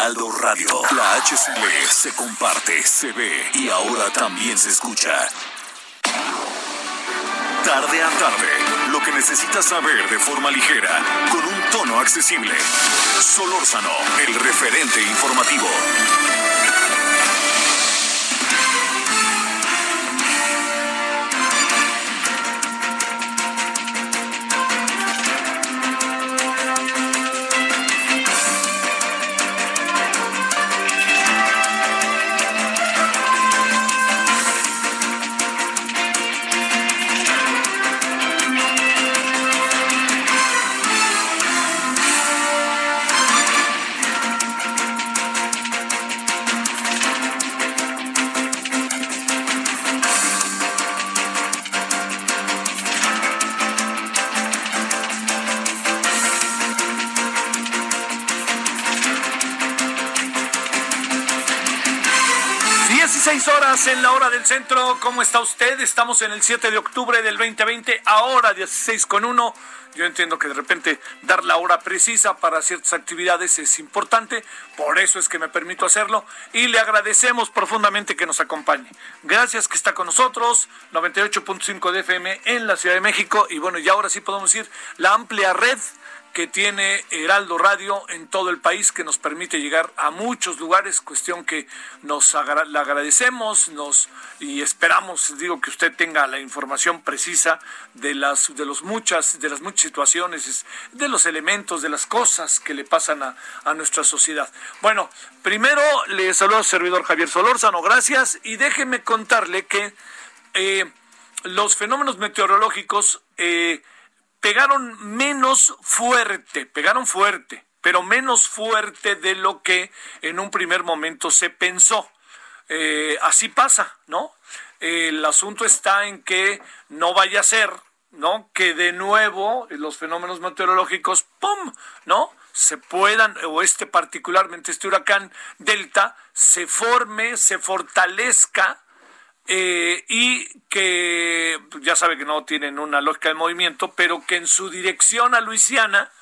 Heraldo Radio. La HCL se comparte, se ve y ahora también se escucha. Tarde a tarde, lo que necesitas saber de forma ligera, con un tono accesible. Solórzano, el referente informativo. Centro. ¿Cómo está usted? Estamos en el 7 de octubre del 2020, ahora 16 con 1. Yo entiendo que de repente dar la hora precisa para ciertas actividades es importante, por eso es que me permito hacerlo y le agradecemos profundamente que nos acompañe. Gracias que está con nosotros, 98.5 de FM en la Ciudad de México y bueno, y ahora sí podemos decir la amplia red que tiene Heraldo Radio en todo el país, que nos permite llegar a muchos lugares, cuestión que nos le agradecemos nos, y esperamos, digo, que usted tenga la información precisa de las, de los muchas, de las muchas situaciones, de los elementos, de las cosas que le pasan a, a nuestra sociedad. Bueno, primero le saludo al servidor Javier Solórzano, gracias, y déjeme contarle que eh, los fenómenos meteorológicos eh, pegaron menos fuerte, pegaron fuerte, pero menos fuerte de lo que en un primer momento se pensó. Eh, así pasa, ¿no? El asunto está en que no vaya a ser, ¿no? Que de nuevo los fenómenos meteorológicos, ¡pum! ¿No? se puedan, o este particularmente, este huracán Delta, se forme, se fortalezca eh, y que ya sabe que no tienen una lógica de movimiento, pero que en su dirección a Luisiana,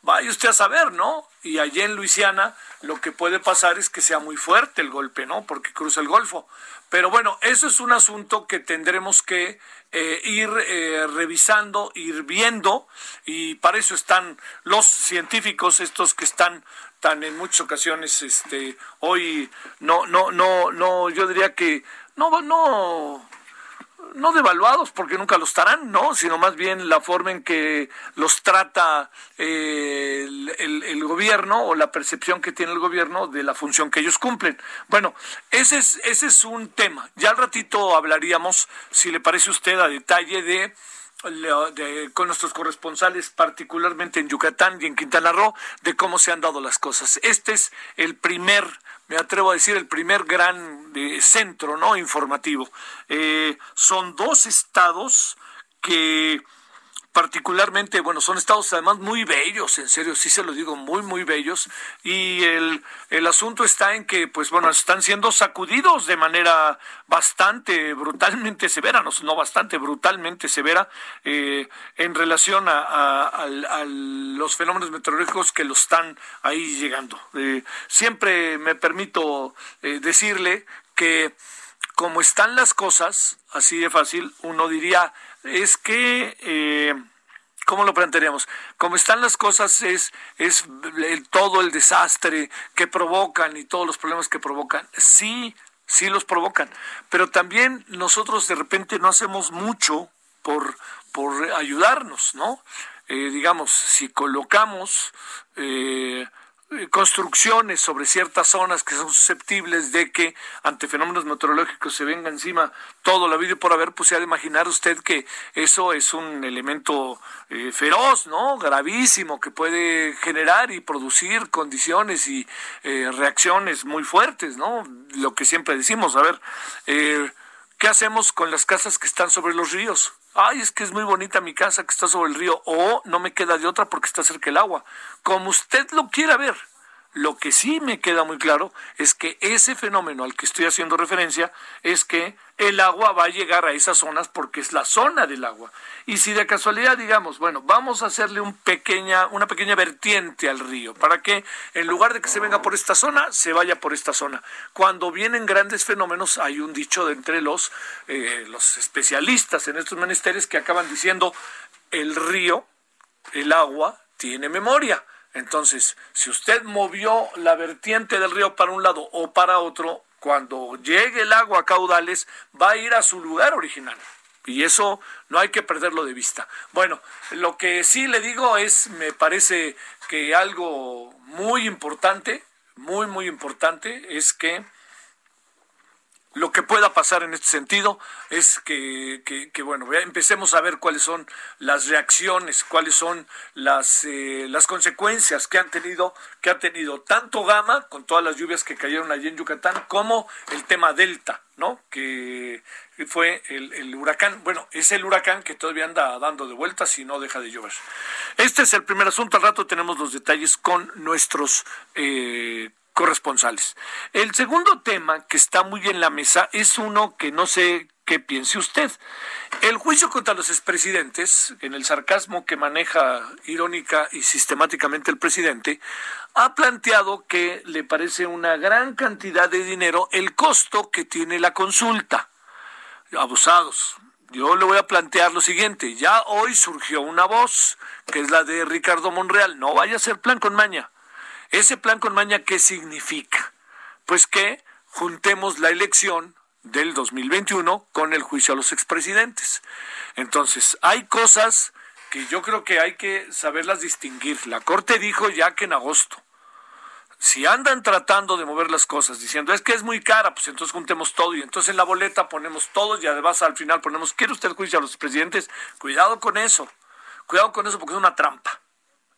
vaya usted a saber, ¿no? Y allí en Luisiana lo que puede pasar es que sea muy fuerte el golpe, ¿no? Porque cruza el Golfo. Pero bueno, eso es un asunto que tendremos que eh, ir eh, revisando, ir viendo, y para eso están los científicos, estos que están tan en muchas ocasiones, este, hoy no, no, no, no, yo diría que no, no, no devaluados porque nunca lo estarán, ¿no? Sino más bien la forma en que los trata eh, el, gobierno o la percepción que tiene el gobierno de la función que ellos cumplen. Bueno, ese es, ese es un tema. Ya al ratito hablaríamos, si le parece a usted, a detalle de con nuestros corresponsales, particularmente en Yucatán y en Quintana Roo, de cómo se han dado las cosas. Este es el primer me atrevo a decir, el primer gran eh, centro ¿no? informativo. Eh, son dos estados que particularmente, bueno, son estados además muy bellos, en serio, sí se lo digo, muy, muy bellos. Y el, el asunto está en que, pues bueno, están siendo sacudidos de manera bastante, brutalmente severa, no, no bastante, brutalmente severa, eh, en relación a, a, los fenómenos meteorológicos que lo están ahí llegando. Eh, siempre me permito eh, decirle que como están las cosas, así de fácil, uno diría, es que, eh, ¿cómo lo plantearíamos? Como están las cosas, es, es todo el desastre que provocan y todos los problemas que provocan. Sí, sí los provocan, pero también nosotros de repente no hacemos mucho por, por ayudarnos, ¿no? Eh, digamos, si colocamos eh, construcciones sobre ciertas zonas que son susceptibles de que ante fenómenos meteorológicos se venga encima todo la vida por haber, pues se ha de imaginar usted que eso es un elemento eh, feroz, ¿no? Gravísimo, que puede generar y producir condiciones y eh, reacciones muy fuertes, ¿no? Lo que siempre decimos, a ver, ¿qué hacemos con las casas que están sobre los ríos? Ay, es que es muy bonita mi casa que está sobre el río, o no me queda de otra porque está cerca el agua. Como usted lo quiera ver. Lo que sí me queda muy claro es que ese fenómeno al que estoy haciendo referencia es que el agua va a llegar a esas zonas porque es la zona del agua. Y si de casualidad digamos, bueno, vamos a hacerle un pequeña, una pequeña vertiente al río para que en lugar de que se venga por esta zona, se vaya por esta zona. Cuando vienen grandes fenómenos, hay un dicho de entre los, eh, los especialistas en estos menesteres que acaban diciendo, el río, el agua, tiene memoria. Entonces, si usted movió la vertiente del río para un lado o para otro, cuando llegue el agua a caudales, va a ir a su lugar original. Y eso no hay que perderlo de vista. Bueno, lo que sí le digo es, me parece que algo muy importante, muy, muy importante, es que lo que pueda pasar en este sentido es que, bueno, empecemos a ver cuáles son las reacciones, cuáles son las, eh, las consecuencias que han tenido, que ha tenido tanto Gama, con todas las lluvias que cayeron allí en Yucatán, como el tema Delta, ¿no? Que fue el, huracán, bueno, es el huracán que todavía anda dando de vueltas y no deja de llover. Este es el primer asunto, al rato tenemos los detalles con nuestros eh, corresponsales. El segundo tema que está muy en la mesa es uno que no sé qué piense usted. El juicio contra los expresidentes, en el sarcasmo que maneja irónica y sistemáticamente el presidente, ha planteado que le parece una gran cantidad de dinero el costo que tiene la consulta. Abusados. Yo le voy a plantear lo siguiente. Ya hoy surgió una voz, que es la de Ricardo Monreal. No vaya a ser plan con maña ese plan con maña, ¿qué significa? Pues que juntemos la elección del 2021 con el juicio a los expresidentes. Entonces, hay cosas que yo creo que hay que saberlas distinguir. La Corte dijo ya que en agosto. Si andan tratando de mover las cosas diciendo es que es muy cara, pues entonces juntemos todo y entonces en la boleta ponemos todo y además al final ponemos, ¿quiere usted juicio a los presidentes? Cuidado con eso, cuidado con eso porque es una trampa.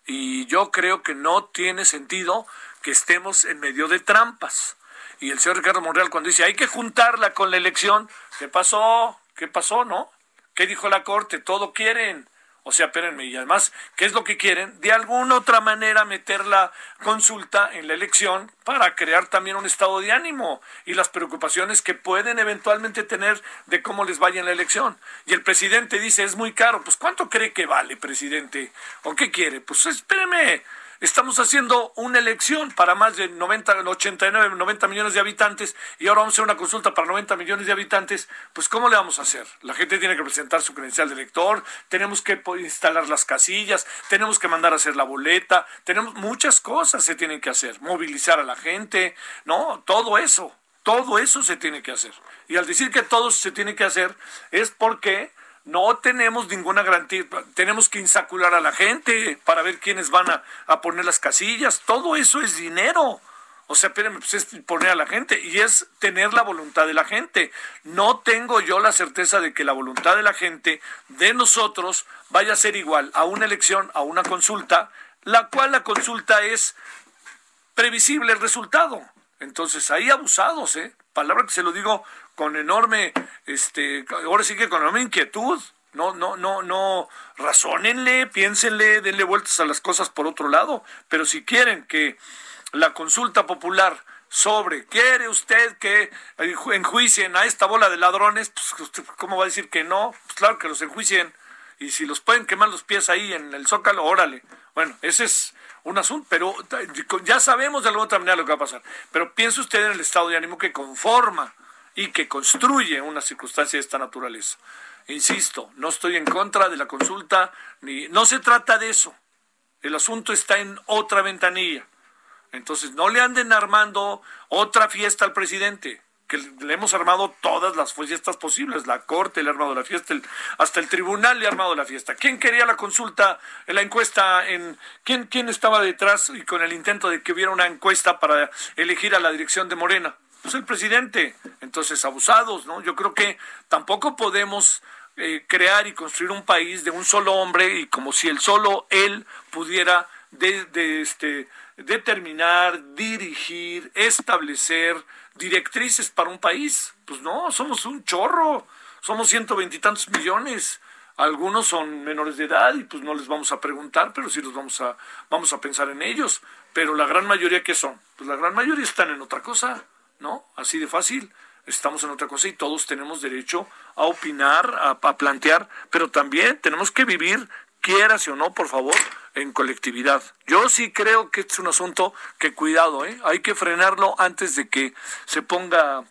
Y yo creo que no tiene sentido que estemos en medio de trampas. Y el señor Ricardo Monreal cuando dice hay que juntarla con la elección, ¿qué pasó? ¿Qué pasó, no? ¿Qué dijo la Corte? Todo quieren. O sea, espérenme, y además, ¿qué es lo que quieren? De alguna otra manera meter la consulta en la elección para crear también un estado de ánimo y las preocupaciones que pueden eventualmente tener de cómo les vaya en la elección. Y el presidente dice, es muy caro. Pues ¿cuánto cree que vale, presidente? ¿O qué quiere? Pues espéreme, Estamos haciendo una elección para más de 90, 89, 90 millones de habitantes y ahora vamos a hacer una consulta para 90 millones de habitantes. Pues ¿cómo le vamos a hacer? La gente tiene que presentar su credencial de elector, tenemos que instalar las casillas, tenemos que mandar a hacer la boleta, tenemos muchas cosas se tienen que hacer, movilizar a la gente, ¿no? Todo eso. Todo eso se tiene que hacer. Y al decir que todo se tiene que hacer es porque no tenemos ninguna garantía. Tenemos que insacular a la gente para ver quiénes van a, poner las casillas. Todo eso es dinero. O sea, espérenme, pues es poner a la gente y es tener la voluntad de la gente. No tengo yo la certeza de que la voluntad de la gente, de nosotros, vaya a ser igual a una elección, a una consulta, la cual la consulta es previsible el resultado. Entonces, ahí abusados, ¿eh? Palabra que se lo digo con enorme, este, ahora sí que con enorme inquietud. No, no, no, no, razónenle, piénsenle, denle vueltas a las cosas por otro lado. Pero si quieren que la consulta popular sobre, ¿quiere usted que enjuicien a esta bola de ladrones? Pues, ¿cómo va a decir que no? Pues claro que los enjuicien. Y si los pueden quemar los pies ahí en el zócalo, órale. Bueno, ese es un asunto, pero ya sabemos de alguna otra manera lo que va a pasar. Pero piense usted en el estado de ánimo que conforma y que construye una circunstancia de esta naturaleza. Insisto, no estoy en contra de la consulta, ni no se trata de eso. El asunto está en otra ventanilla. Entonces, no le anden armando otra fiesta al presidente. que le hemos armado todas las fiestas posibles, la corte le ha armado la fiesta, hasta el tribunal le ha armado la fiesta. ¿Quién quería la consulta, la encuesta en quién quién estaba detrás y con el intento de que hubiera una encuesta para elegir a la dirección de Morena? Pues el presidente. Entonces, abusados, ¿no? Yo creo que tampoco podemos eh, crear y construir un país de un solo hombre y como si el solo él pudiera de, este, determinar, dirigir, establecer directrices para un país. Pues no, somos un chorro, somos ciento veintitantos millones. Algunos son menores de edad y pues no les vamos a preguntar, pero sí los vamos a, vamos a pensar en ellos. Pero la gran mayoría, ¿qué son? Pues la gran mayoría están en otra cosa, ¿no? Así de fácil. Estamos en otra cosa y todos tenemos derecho a opinar, a, plantear, pero también tenemos que vivir, quieras o no, por favor, en colectividad. Yo sí creo que este es un asunto que cuidado, ¿eh? hay que frenarlo antes de que se ponga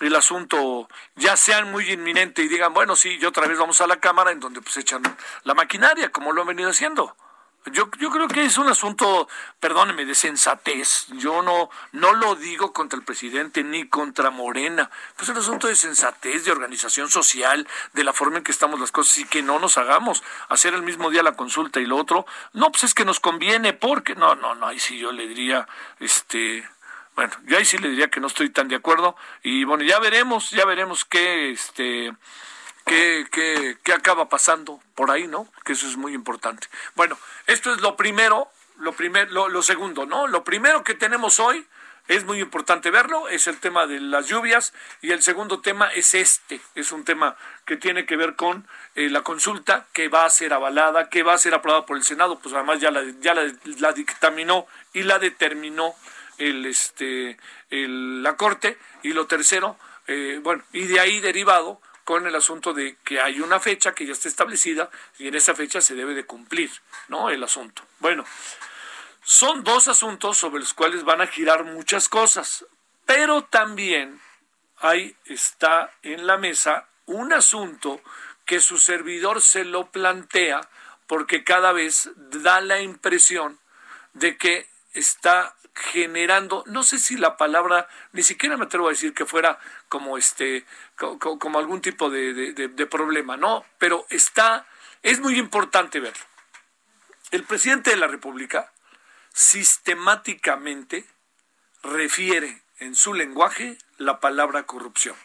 el asunto ya sea muy inminente y digan, bueno, sí, yo otra vez vamos a la Cámara en donde pues echan la maquinaria, como lo han venido haciendo. Yo, yo creo que es un asunto, perdóneme, de sensatez. Yo no, no lo digo contra el presidente ni contra Morena. Pues es un asunto de sensatez, de organización social, de la forma en que estamos las cosas y que no nos hagamos hacer el mismo día la consulta y lo otro. No, pues es que nos conviene porque no, no, no, ahí sí yo le diría, este, bueno, yo ahí sí le diría que no estoy tan de acuerdo y bueno, ya veremos, ya veremos qué, este, qué, qué, qué acaba pasando por ahí, ¿no? Que eso es muy importante. Bueno, esto es lo primero, lo, primer, lo, lo segundo, ¿no? Lo primero que tenemos hoy es muy importante verlo, es el tema de las lluvias y el segundo tema es este, es un tema que tiene que ver con eh, la consulta que va a ser avalada, que va a ser aprobada por el Senado, pues además ya la, ya la, la dictaminó y la determinó el, este, el, la Corte y lo tercero, eh, bueno, y de ahí derivado con el asunto de que hay una fecha que ya está establecida y en esa fecha se debe de cumplir, ¿no? El asunto. Bueno, son dos asuntos sobre los cuales van a girar muchas cosas, pero también ahí está en la mesa un asunto que su servidor se lo plantea porque cada vez da la impresión de que está generando, no sé si la palabra, ni siquiera me atrevo a decir que fuera como este, como, algún tipo de, de problema, no, pero está, es muy importante verlo. El presidente de la República sistemáticamente refiere en su lenguaje la palabra corrupción.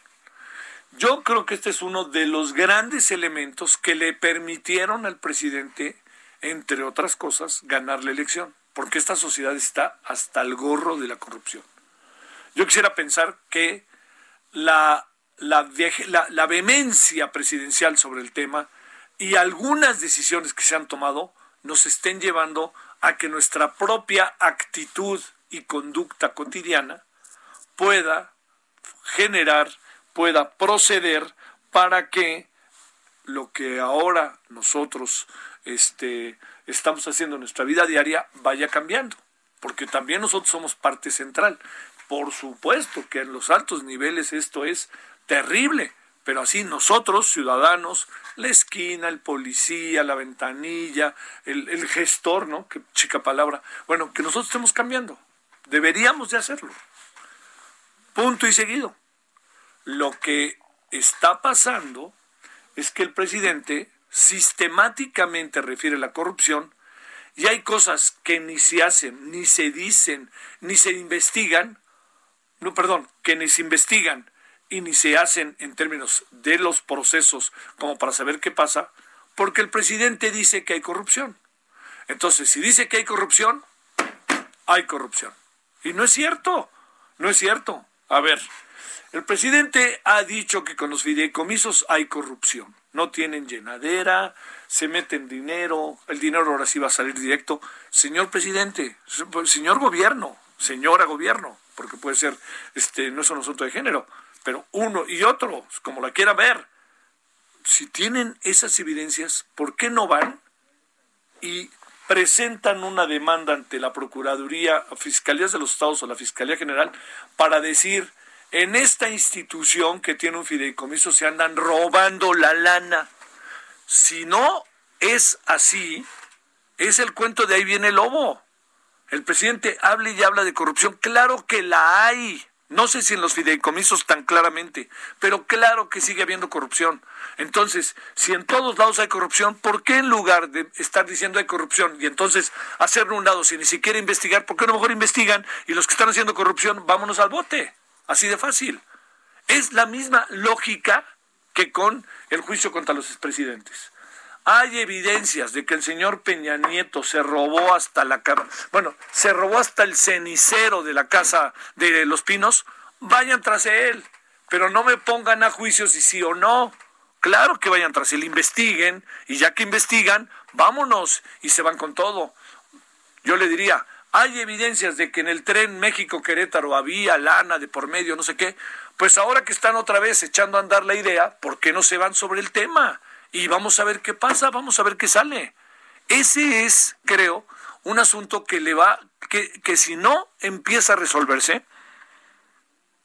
Yo creo que este es uno de los grandes elementos que le permitieron al presidente, entre otras cosas, ganar la elección porque esta sociedad está hasta el gorro de la corrupción. Yo quisiera pensar que la, la, la, vehemencia presidencial sobre el tema y algunas decisiones que se han tomado nos estén llevando a que nuestra propia actitud y conducta cotidiana pueda generar, pueda proceder para que lo que ahora nosotros este, estamos haciendo en nuestra vida diaria vaya cambiando, porque también nosotros somos parte central. Por supuesto que en los altos niveles esto es terrible, pero así nosotros, ciudadanos, la esquina, el policía, la ventanilla, el, el gestor, ¿no? Qué chica palabra. Bueno, que nosotros estemos cambiando. Deberíamos de hacerlo. Punto y seguido. Lo que está pasando es que el presidente sistemáticamente refiere a la corrupción y hay cosas que ni se hacen, ni se dicen, ni se investigan, no, perdón, que ni se investigan y ni se hacen en términos de los procesos como para saber qué pasa, porque el presidente dice que hay corrupción. Entonces, si dice que hay corrupción, hay corrupción. Y no es cierto, no es cierto. A ver, el presidente ha dicho que con los fideicomisos hay corrupción no tienen llenadera, se meten dinero, el dinero ahora sí va a salir directo. Señor presidente, señor gobierno, señora gobierno, porque puede ser, este, no es un asunto de género, pero uno y otro, como la quiera ver, si tienen esas evidencias, ¿por qué no van y presentan una demanda ante la Procuraduría, Fiscalías de los Estados o la Fiscalía General para decir en esta institución que tiene un fideicomiso se andan robando la lana. Si no es así, es el cuento de ahí viene el lobo. El presidente habla y habla de corrupción. Claro que la hay, No sé si en los fideicomisos tan claramente, pero claro que sigue habiendo corrupción. Entonces, si en todos lados hay corrupción, ¿por qué en lugar de estar diciendo hay corrupción y entonces hacerlo un lado sin ni siquiera investigar, por qué a lo mejor investigan y los que están haciendo corrupción, vámonos al bote? Así de fácil. Es la misma lógica que con el juicio contra los expresidentes. Hay evidencias de que el señor Peña Nieto se robó hasta la bueno, se robó hasta el cenicero de la casa de Los Pinos. Vayan tras él, pero no me pongan a juicio si sí o no. Claro que vayan tras él, investiguen y ya que investigan, vámonos y se van con todo. Yo le diría, hay evidencias de que en el tren México-Querétaro había lana de por medio, no sé qué. Pues ahora que están otra vez echando a andar la idea, ¿por qué no se van sobre el tema? y vamos a ver qué pasa, vamos a ver qué sale. Ese es, creo, un asunto que le va, que, que si no empieza a resolverse,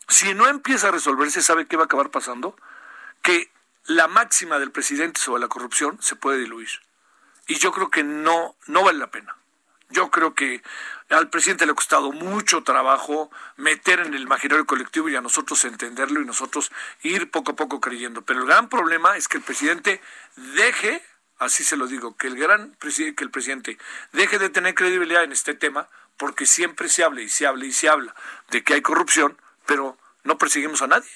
si no empieza a resolverse, ¿sabe qué va a acabar pasando? Que la máxima del presidente sobre la corrupción se puede diluir. Y yo creo que no, no vale la pena. Yo creo que al presidente le ha costado mucho trabajo meter en el imaginario colectivo y a nosotros entenderlo y nosotros ir poco a poco creyendo. Pero el gran problema es que el presidente deje, así se lo digo, que el gran que el presidente deje de tener credibilidad en este tema, porque siempre se habla y se habla y se habla de que hay corrupción, pero no perseguimos a nadie.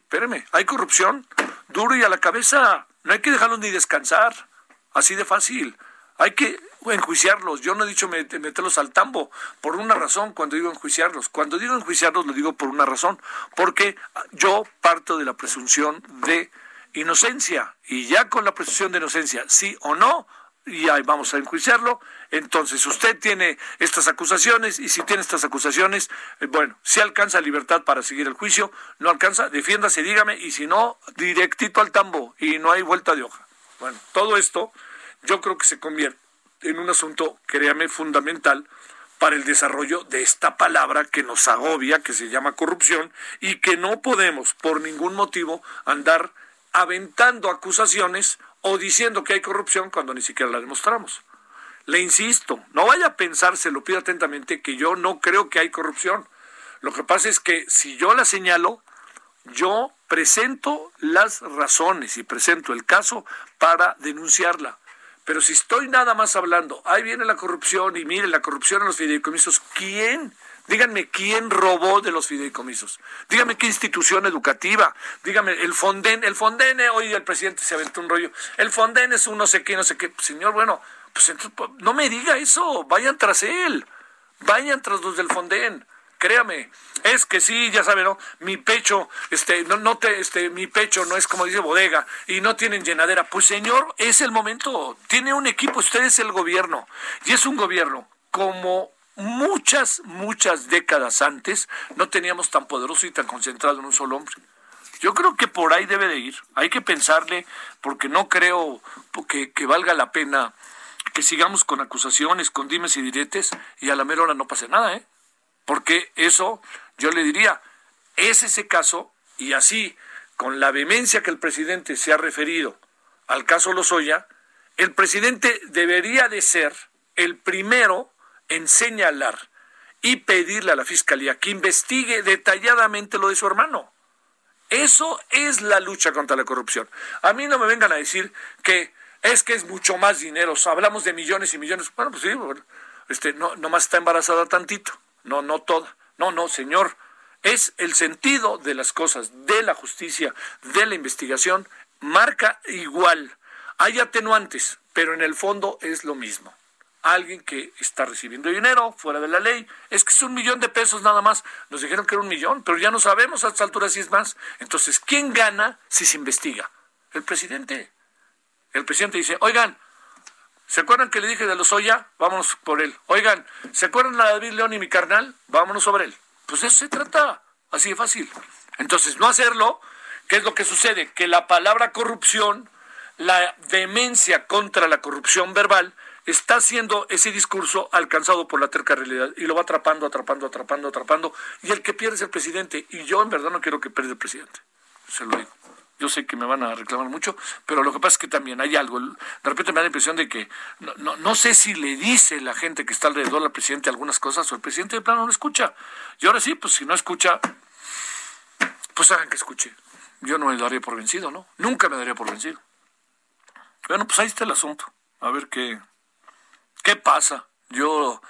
Espéreme, hay corrupción, duro y a la cabeza, no hay que dejarlo ni descansar, así de fácil. Hay que enjuiciarlos. Yo no he dicho meterlos al tambo por una razón cuando digo enjuiciarlos. Cuando digo enjuiciarlos lo digo por una razón, porque yo parto de la presunción de inocencia y ya con la presunción de inocencia, sí o no, y ahí vamos a enjuiciarlo. Entonces, usted tiene estas acusaciones y si tiene estas acusaciones, eh, bueno, si alcanza libertad para seguir el juicio, no alcanza, defiéndase, dígame, y si no, directito al tambo y no hay vuelta de hoja. Bueno, todo esto yo creo que se convierte en un asunto, créame, fundamental para el desarrollo de esta palabra que nos agobia, que se llama corrupción, y que no podemos por ningún motivo andar aventando acusaciones o diciendo que hay corrupción cuando ni siquiera la demostramos. Le insisto, no vaya a pensar, se lo pido atentamente, que yo no creo que hay corrupción. Lo que pasa es que si yo la señalo, yo presento las razones y presento el caso para denunciarla. Pero si estoy nada más hablando, ahí viene la corrupción y mire la corrupción en los fideicomisos, ¿quién? Díganme quién robó de los fideicomisos. Díganme qué institución educativa. Díganme el Fonden, el Fonden, hoy el presidente se aventó un rollo. El Fonden es un no sé qué, no sé qué. Señor, bueno, pues pues, no me diga eso. Vayan tras él. Vayan tras los del Fonden créame, es que sí, ya sabe, ¿no? Mi pecho, este, no, no te, este, mi pecho no es como dice bodega y no tienen llenadera. Pues señor, es el momento. Tiene un equipo, usted es el gobierno. Y es un gobierno como muchas, muchas décadas antes no teníamos tan poderoso y tan concentrado en un solo hombre. Yo creo que por ahí debe de ir. Hay que pensarle, porque no creo que, que valga la pena que sigamos con acusaciones, con dimes y diretes, y a la mera hora no pase nada, ¿eh? Porque eso yo le diría, es ese caso y así, con la vehemencia que el presidente se ha referido al caso Lozoya, el presidente debería de ser el primero en señalar y pedirle a la Fiscalía que investigue detalladamente lo de su hermano. Eso es la lucha contra la corrupción. A mí no me vengan a decir que es que es mucho más dinero. Hablamos de millones y millones. Bueno, pues sí, este, no, nomás está embarazada tantito no, no toda. No, no, señor. Es el sentido de las cosas, de la justicia, de la investigación, marca igual. Hay atenuantes, pero en el fondo es lo mismo. Alguien que está recibiendo dinero fuera de la ley, es que es un millón de pesos nada más. Nos dijeron que era un millón, pero ya no sabemos a esta altura si es más. Entonces, ¿quién gana si se investiga? El presidente. El presidente dice, oigan, ¿Se acuerdan que le dije de los Oya? Vámonos por él. Oigan, ¿se acuerdan de David León y mi carnal? Vámonos sobre él. Pues eso se trata, así de fácil. Entonces, no hacerlo, ¿qué es lo que sucede? Que la palabra corrupción, la demencia contra la corrupción verbal, está haciendo ese discurso alcanzado por la terca realidad y lo va atrapando, atrapando, atrapando, atrapando. Y el que pierde es el presidente. Y yo en verdad no quiero que pierda el presidente. Se lo digo. Yo sé que me van a reclamar mucho, pero lo que pasa es que también hay algo. De repente me da la impresión de que no, no, no sé si le dice la gente que está alrededor al presidente algunas cosas o el presidente de plano no escucha. Y ahora sí, pues si no escucha, pues hagan que escuche. Yo no me daría por vencido, ¿no? Nunca me daría por vencido. Bueno, pues ahí está el asunto. A ver qué, qué pasa. Yo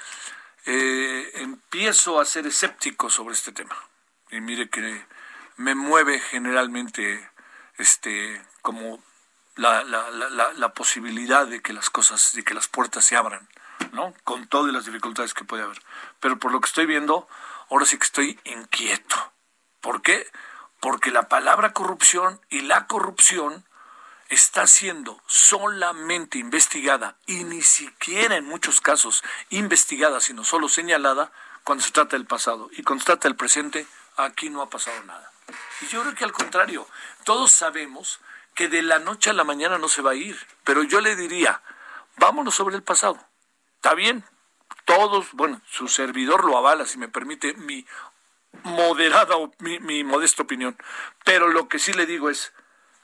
eh, empiezo a ser escéptico sobre este tema. Y mire que me mueve generalmente este como la, la, posibilidad de que las cosas, de que las puertas se abran, ¿no? Con todas las dificultades que puede haber. Pero por lo que estoy viendo, ahora sí que estoy inquieto. ¿Por qué? Porque la palabra corrupción y la corrupción está siendo solamente investigada y ni siquiera en muchos casos investigada, sino solo señalada cuando se trata del pasado. Y cuando se trata del presente, aquí no ha pasado nada. Y yo creo que al contrario, todos sabemos que de la noche a la mañana no se va a ir, pero yo le diría, vámonos sobre el pasado. Está bien, todos, bueno, su servidor lo avala, si me permite mi moderada, mi, mi modesta opinión, pero lo que sí le digo es,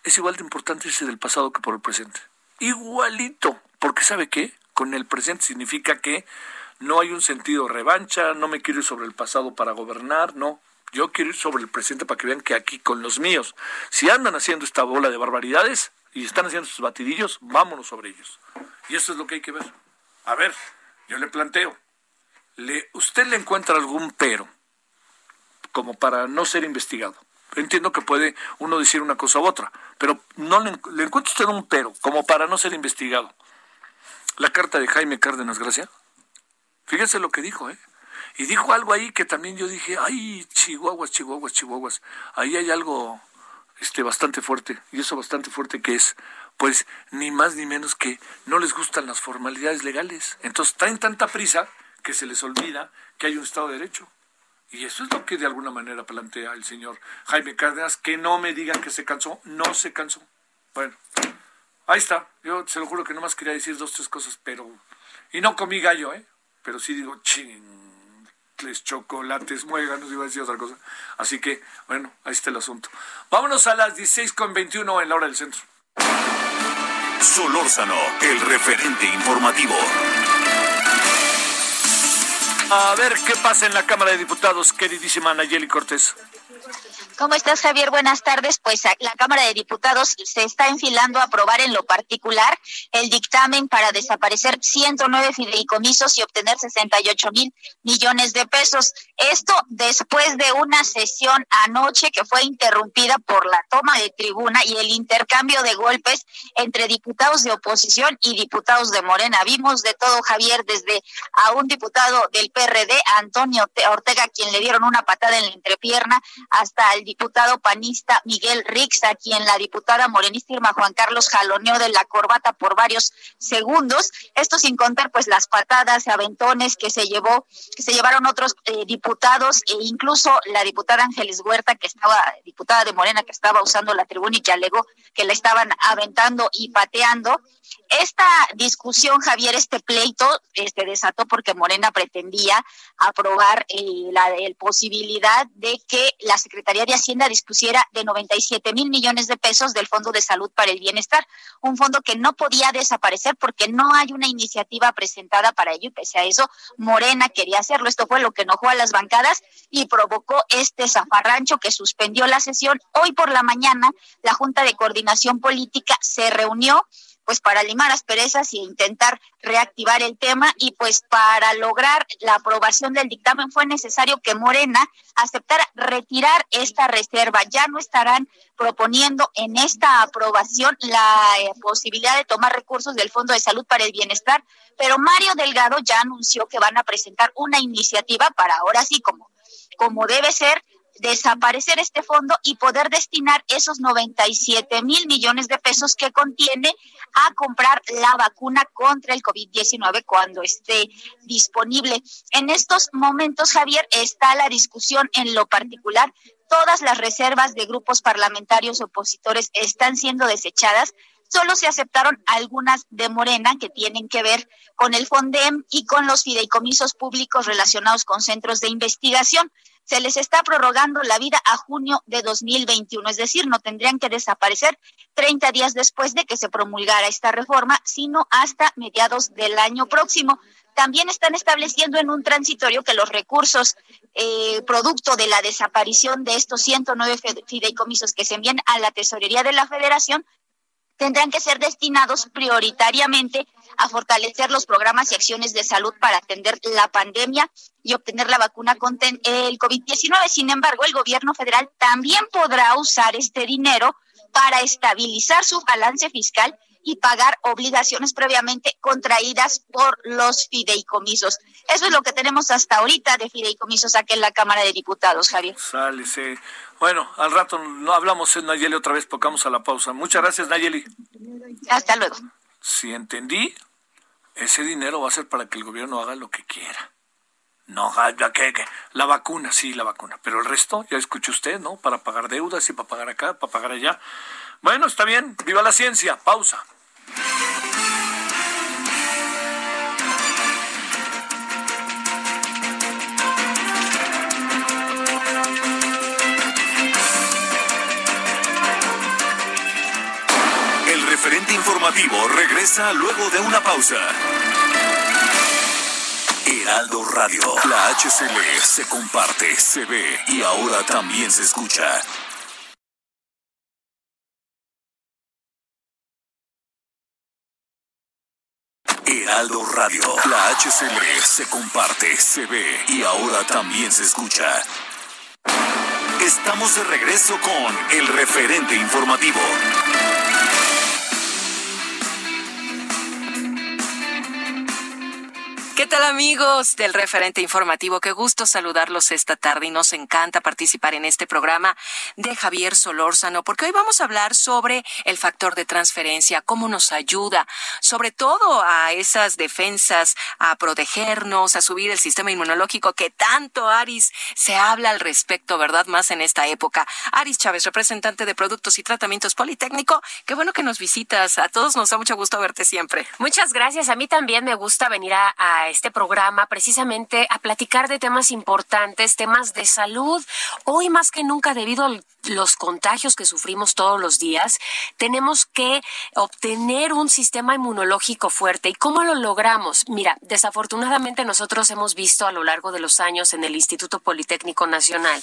es igual de importante irse del pasado que por el presente. Igualito, porque ¿sabe qué? Con el presente significa que no hay un sentido revancha, no me quiero ir sobre el pasado para gobernar, no, yo quiero ir sobre el presente para que vean que aquí con los míos, si andan haciendo esta bola de barbaridades y están haciendo sus batidillos, vámonos sobre ellos. Y eso es lo que hay que ver. A ver, yo le planteo, le, ¿usted le encuentra algún pero como para no ser investigado? Entiendo que puede uno decir una cosa u otra, pero no le, le encuentra usted un pero como para no ser investigado. La carta de Jaime Cárdenas Gracia, fíjese lo que dijo, ¿eh? Y dijo algo ahí que también yo dije, ay, chihuahuas, chihuahuas, chihuahuas. Ahí hay algo este, bastante fuerte. Y eso bastante fuerte que es, pues, ni más ni menos que no les gustan las formalidades legales. Entonces traen tanta prisa que se les olvida que hay un Estado de Derecho. Y eso es lo que de alguna manera plantea el señor Jaime Cárdenas, que no me digan que se cansó, no se cansó. Bueno, ahí está. Yo se lo juro que nomás quería decir dos, tres cosas, pero... Y no comí gallo, ¿eh? Pero sí digo, ching chocolates, muéganos, iba a decir otra cosa. Así que, bueno, ahí está el asunto. Vámonos a las 16 con 21 en la hora del centro. Solórzano, el referente informativo. A ver qué pasa en la Cámara de Diputados, queridísima Nayeli Cortés. ¿Cómo estás, Javier? Buenas tardes. Pues la Cámara de Diputados se está enfilando a aprobar en lo particular el dictamen para desaparecer 109 fideicomisos y obtener 68 mil millones de pesos. Esto después de una sesión anoche que fue interrumpida por la toma de tribuna y el intercambio de golpes entre diputados de oposición y diputados de Morena. Vimos de todo, Javier, desde a un diputado del PRD, Antonio Ortega, quien le dieron una patada en la entrepierna, hasta el diputado panista Miguel Rix, a quien la diputada morenista Irma Juan Carlos jaloneó de la corbata por varios segundos. Esto sin contar pues las patadas aventones que se llevó, que se llevaron otros eh, diputados e incluso la diputada Ángeles Huerta, que estaba, diputada de Morena, que estaba usando la tribuna y que alegó que la estaban aventando y pateando. Esta discusión, Javier, este pleito, este desató porque Morena pretendía aprobar eh, la, la posibilidad de que la Secretaría de Hacienda dispusiera de 97 mil millones de pesos del Fondo de Salud para el Bienestar, un fondo que no podía desaparecer porque no hay una iniciativa presentada para ello y pese a eso, Morena quería hacerlo. Esto fue lo que enojó a las bancadas y provocó este zafarrancho que suspendió la sesión. Hoy por la mañana, la Junta de Coordinación Política se reunió pues para limar asperezas e intentar reactivar el tema y pues para lograr la aprobación del dictamen fue necesario que Morena aceptara retirar esta reserva. Ya no estarán proponiendo en esta aprobación la eh, posibilidad de tomar recursos del Fondo de Salud para el Bienestar, pero Mario Delgado ya anunció que van a presentar una iniciativa para ahora sí como como debe ser desaparecer este fondo y poder destinar esos 97 mil millones de pesos que contiene a comprar la vacuna contra el COVID-19 cuando esté disponible. En estos momentos, Javier, está la discusión en lo particular. Todas las reservas de grupos parlamentarios opositores están siendo desechadas solo se aceptaron algunas de Morena que tienen que ver con el FONDEM y con los fideicomisos públicos relacionados con centros de investigación se les está prorrogando la vida a junio de 2021, es decir, no tendrían que desaparecer 30 días después de que se promulgara esta reforma, sino hasta mediados del año próximo. también están estableciendo en un transitorio que los recursos eh, producto de la desaparición de estos 109 fideicomisos que se envían a la tesorería de la federación tendrán que ser destinados prioritariamente a fortalecer los programas y acciones de salud para atender la pandemia y obtener la vacuna contra el COVID-19. Sin embargo, el gobierno federal también podrá usar este dinero para estabilizar su balance fiscal y pagar obligaciones previamente contraídas por los fideicomisos. Eso es lo que tenemos hasta ahorita de fideicomisos aquí en la Cámara de Diputados, Javier. Sale, sí. Bueno, al rato no hablamos en Nayeli otra vez, tocamos a la pausa. Muchas gracias, Nayeli. Hasta luego. Si entendí, ese dinero va a ser para que el gobierno haga lo que quiera. No, ¿qué, qué? La vacuna, sí, la vacuna. Pero el resto, ya escuchó usted, ¿no? Para pagar deudas y para pagar acá, para pagar allá. Bueno, está bien. Viva la ciencia. Pausa. Referente informativo regresa luego de una pausa. Heraldo Radio, la HCL se comparte, se ve y ahora también se escucha. Heraldo Radio. La HCL se comparte, se ve y ahora también se escucha. Estamos de regreso con el referente informativo. ¿Qué tal amigos del referente informativo? Qué gusto saludarlos esta tarde y nos encanta participar en este programa de Javier Solórzano, porque hoy vamos a hablar sobre el factor de transferencia, cómo nos ayuda, sobre todo a esas defensas, a protegernos, a subir el sistema inmunológico que tanto Aris se habla al respecto, ¿verdad? Más en esta época. Aris Chávez, representante de Productos y Tratamientos Politécnico, qué bueno que nos visitas. A todos nos da mucho gusto verte siempre. Muchas gracias. A mí también me gusta venir a, a este programa precisamente a platicar de temas importantes, temas de salud. Hoy más que nunca, debido a los contagios que sufrimos todos los días, tenemos que obtener un sistema inmunológico fuerte. ¿Y cómo lo logramos? Mira, desafortunadamente nosotros hemos visto a lo largo de los años en el Instituto Politécnico Nacional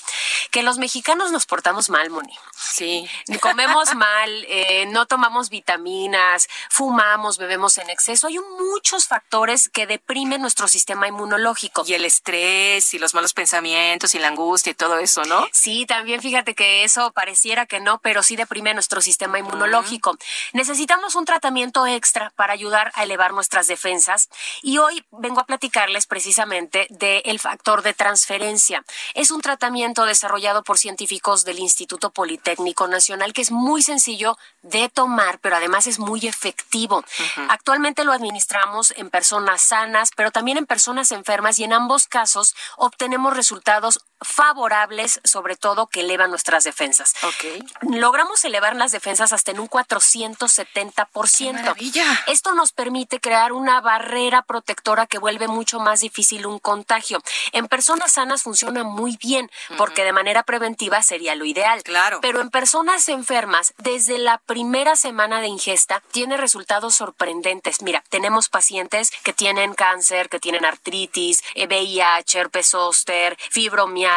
que los mexicanos nos portamos mal, Moni. Sí. Comemos mal, eh, no tomamos vitaminas, fumamos, bebemos en exceso. Hay muchos factores que deprimen nuestro sistema inmunológico. Y el estrés y los malos pensamientos y la angustia y todo eso, ¿no? Sí, también fíjate que eso pareciera que no, pero sí deprime nuestro sistema inmunológico. Necesitamos un tratamiento extra para ayudar a elevar nuestras defensas y hoy vengo a platicarles precisamente del factor de transferencia. Es un tratamiento desarrollado por científicos del Instituto Politécnico Nacional que es muy sencillo de tomar, pero además es muy efectivo. Actualmente lo administramos en personas sanas, pero también en personas enfermas y en ambos casos obtenemos resultados favorables, sobre todo que elevan nuestras defensas. Ok. Logramos elevar las defensas hasta en un 470%. maravilla! Esto nos permite crear una barrera protectora que vuelve mucho más difícil un contagio. En personas sanas funciona muy bien, porque de manera preventiva sería lo ideal. Claro. Pero en personas enfermas, desde la primera semana de ingesta, tiene resultados sorprendentes. Mira, tenemos pacientes que tienen cáncer, que tienen artritis, eh, VIH, herpes zóster, fibromialgia,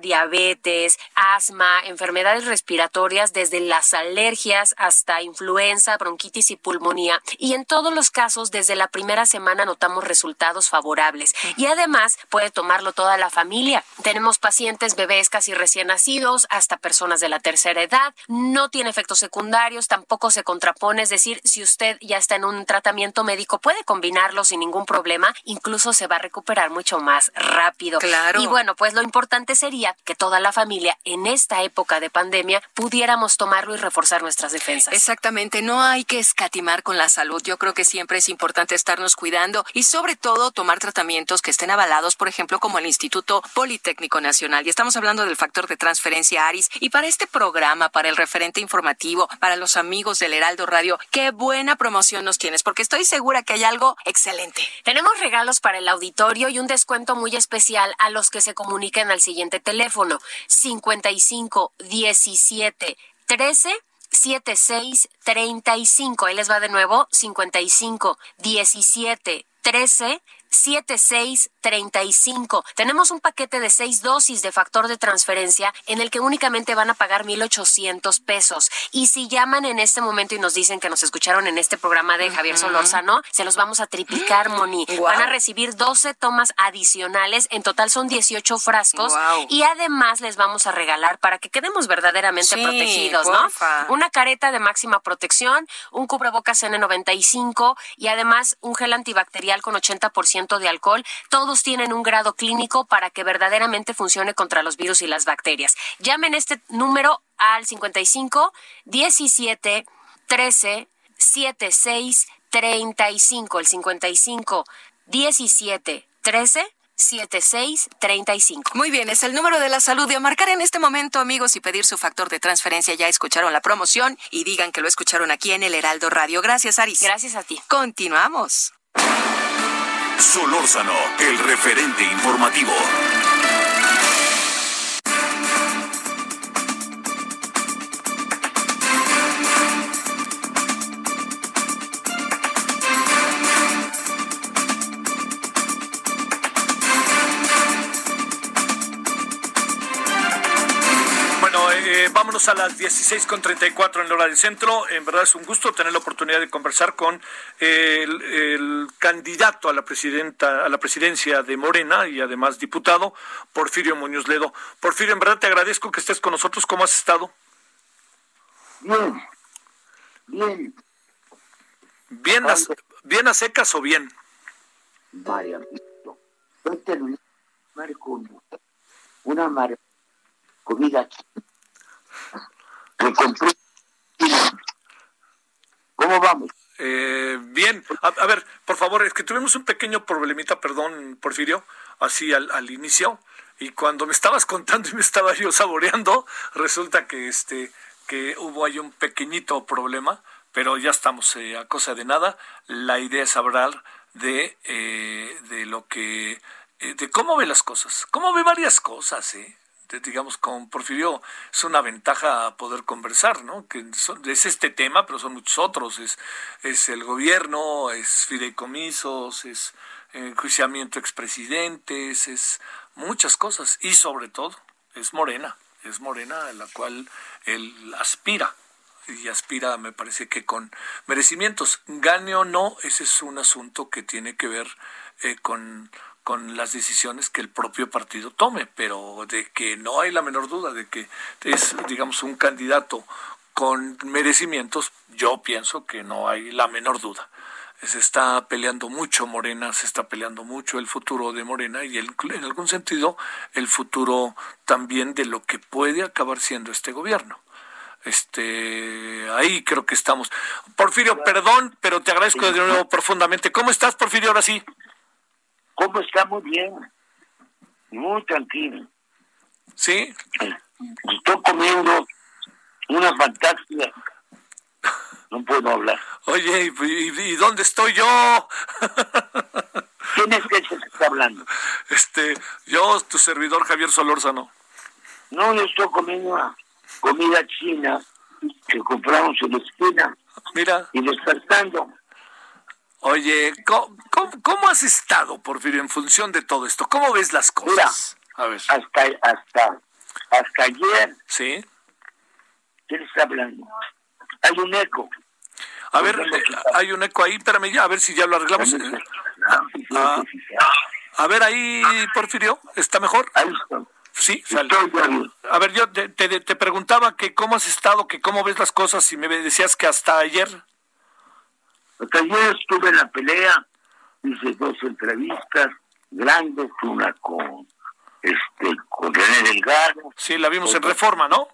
diabetes, asma, enfermedades respiratorias, desde las alergias hasta influenza, bronquitis y pulmonía. Y en todos los casos, desde la primera semana notamos resultados favorables. Y además puede tomarlo toda la familia. Tenemos pacientes, bebés casi recién nacidos, hasta personas de la tercera edad. No tiene efectos secundarios, tampoco se contrapone. Es decir, si usted ya está en un tratamiento médico, puede combinarlo sin ningún problema. Incluso se va a recuperar mucho más rápido. Claro. Y bueno, pues lo importante sería que toda la familia en esta época de pandemia pudiéramos tomarlo y reforzar nuestras defensas. Exactamente, no hay que escatimar con la salud. Yo creo que siempre es importante estarnos cuidando y sobre todo tomar tratamientos que estén avalados, por ejemplo, como el Instituto Politécnico Nacional. Y estamos hablando del factor de transferencia ARIS. Y para este programa, para el referente informativo, para los amigos del Heraldo Radio, qué buena promoción nos tienes, porque estoy segura que hay algo excelente. Tenemos regalos para el auditorio y un descuento muy especial a los que se comuniquen al siguiente teléfono 55 17 13 76 35. Ahí les va de nuevo 55 17 13 7635. Tenemos un paquete de seis dosis de factor de transferencia en el que únicamente van a pagar 1,800 pesos. Y si llaman en este momento y nos dicen que nos escucharon en este programa de Javier Solórzano, se los vamos a triplicar, Moni. Van a recibir 12 tomas adicionales. En total son 18 frascos. Y además les vamos a regalar para que quedemos verdaderamente protegidos, ¿no? Una careta de máxima protección, un cubrebocas N95 y además un gel antibacterial con 80% de alcohol, todos tienen un grado clínico para que verdaderamente funcione contra los virus y las bacterias. Llamen este número al 55 17 13 76 35, el 55 17 13 7635. Muy bien, es el número de la salud y a marcar en este momento, amigos, y pedir su factor de transferencia. Ya escucharon la promoción y digan que lo escucharon aquí en el Heraldo Radio. Gracias, Aris. Gracias a ti. Continuamos. Solórzano, el referente informativo. A las 16.34 en la hora del centro. En verdad es un gusto tener la oportunidad de conversar con el, candidato a la presidenta, a la presidencia de Morena y además diputado, Porfirio Muñoz Ledo. Porfirio, en verdad te agradezco que estés con nosotros. ¿Cómo has estado? Bien, bien. ¿Bien a, bien a secas o bien? Vaya, una mar comida ¿Cómo vamos? Eh, bien, a, ver, por favor, es que tuvimos un pequeño problemita, perdón, Porfirio, así al, al inicio, y cuando me estabas contando y me estaba yo saboreando, resulta que este que hubo ahí un pequeñito problema, pero ya estamos eh, a cosa de nada. La idea es hablar de, eh, de lo que, de cómo ve las cosas, cómo ve varias cosas, ¿eh? Digamos, con Porfirio es una ventaja poder conversar, ¿no? Que es este tema, pero son muchos otros. Es, es el gobierno, es fideicomisos, es enjuiciamiento expresidentes, es muchas cosas. Y sobre todo, es Morena, es Morena a la cual él aspira. Y aspira, me parece que con merecimientos. Gane o no, ese es un asunto que tiene que ver eh, con con las decisiones que el propio partido tome, pero de que no hay la menor duda de que es, digamos, un candidato con merecimientos, yo pienso que no hay la menor duda. Se está peleando mucho Morena, se está peleando mucho el futuro de Morena y el, en algún sentido el futuro también de lo que puede acabar siendo este gobierno. Este, ahí creo que estamos. Porfirio, perdón, pero te agradezco de nuevo profundamente. ¿Cómo estás, Porfirio? Ahora sí. ¿Cómo está? Muy bien. Muy tranquilo. ¿Sí? Estoy comiendo una fantástica. No puedo hablar. Oye, ¿y, dónde estoy yo? ¿Quién es que se está hablando? Este, yo, tu servidor Javier Solórzano. No, yo estoy comiendo una comida china que compramos en la esquina. Mira. Y despertando. Oye, ¿cómo, has estado, Porfirio, en función de todo esto? ¿Cómo ves las cosas? a ver. Hasta, hasta, hasta ayer. Sí. ¿Quién está hablando? Hay un eco. A ver, hay un eco ahí, espérame ya, a ver si ya lo arreglamos. Ah, a ver ahí, Porfirio, ¿está mejor? Ahí está. Sí, A ver, yo te, te, te, preguntaba que cómo has estado, que cómo ves las cosas y me decías que hasta ayer. Hasta ayer estuve en la pelea, hice dos entrevistas grandes, una con este con René Delgado. Sí, la vimos en Reforma, ¿no?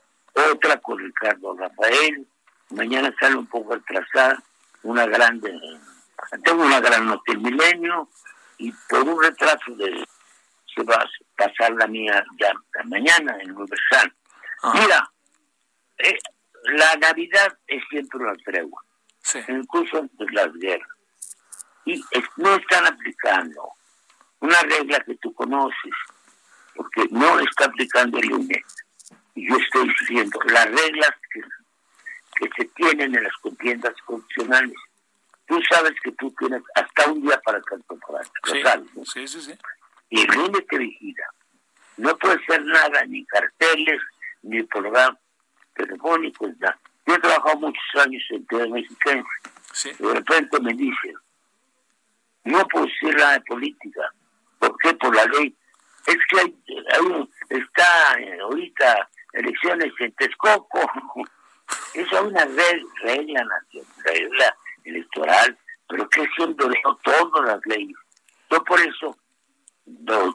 Otra con Ricardo Rafael. Mañana sale un poco atrasada, una grande, tengo una gran nota el milenio y por un retraso de se va a pasar la mía ya mañana en Universal. Mira, eh, la Navidad es siempre una tregua incluso en las guerras. Y no están aplicando una regla que tú conoces, porque no está aplicando el INE. Y yo estoy diciendo, las reglas que, que se tienen en las contiendas constitucionales tú sabes que tú tienes hasta un día para propaganda. Sí, sabes, ¿no? sí, sí, sí. Y el INE te vigila. No puede ser nada, ni carteles, ni programa telefónicos, nada. Yo he trabajado muchos años en TV Mexicana sí. de repente me dicen, no puedo decir nada de política. ¿Por qué? Por la ley. Es que hay, hay está eh, ahorita elecciones en Texcoco. Es una re- regla nacional, regla electoral, pero que siempre leo todas las leyes. Yo por eso, dos,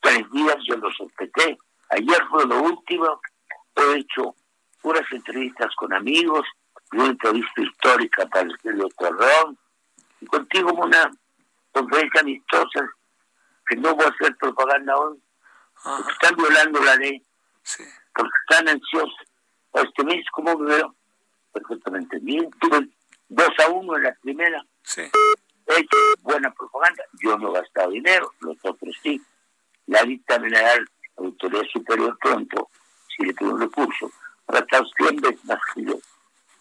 tres días yo lo sospeché. Ayer fue lo último, he hecho puras entrevistas con amigos, una entrevista histórica para el Torreón, y contigo una conferencia amistosa que no voy a hacer propaganda hoy, porque están violando la ley, sí. porque están ansiosos. Este mes, ¿cómo me veo? Perfectamente bien. Tuve dos a uno en la primera. Sí. He hecho buena propaganda. Yo no he gastado dinero, los otros sí. La dictaminará la autoridad superior pronto, si le pido un recurso, para estar 100 veces más que yo.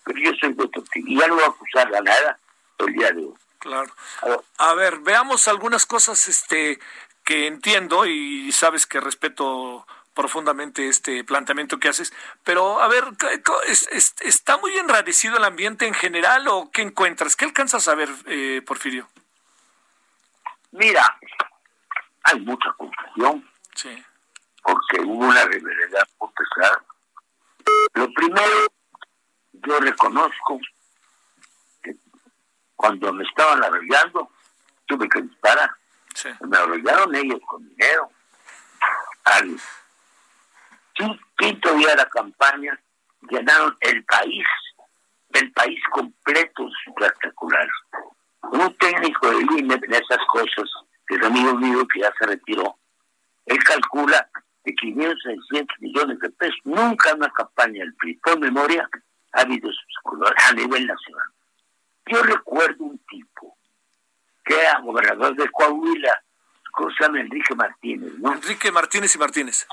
Pero yo soy de tipo. Y ya no voy a acusar a nada el día de hoy. Claro. A ver, A ver, veamos algunas cosas este que entiendo y sabes que respeto profundamente este planteamiento que haces, pero a ver, ¿qué- qué- es- es- ¿está muy enrarecido el ambiente en general o qué encuentras? ¿Qué alcanzas a ver, eh, Porfirio? Mira, hay mucha confusión Sí, porque hubo una rivalidad pesada. Lo primero, yo reconozco que cuando me estaban arrollando, tuve que disparar. sí, Me arrollaron ellos con dinero. Al quin- quinto día de la campaña, llenaron el país, el país completo de espectaculares. Un técnico del INE de esas cosas, que es amigo mío que ya se retiró, él calcula de 500 a 600 millones de pesos. Nunca una campaña del PRI, por memoria, ha habido a nivel nacional. Yo recuerdo un tipo que era gobernador de Coahuila, que se llama Enrique Martínez, ¿no? Enrique Martínez y Martínez.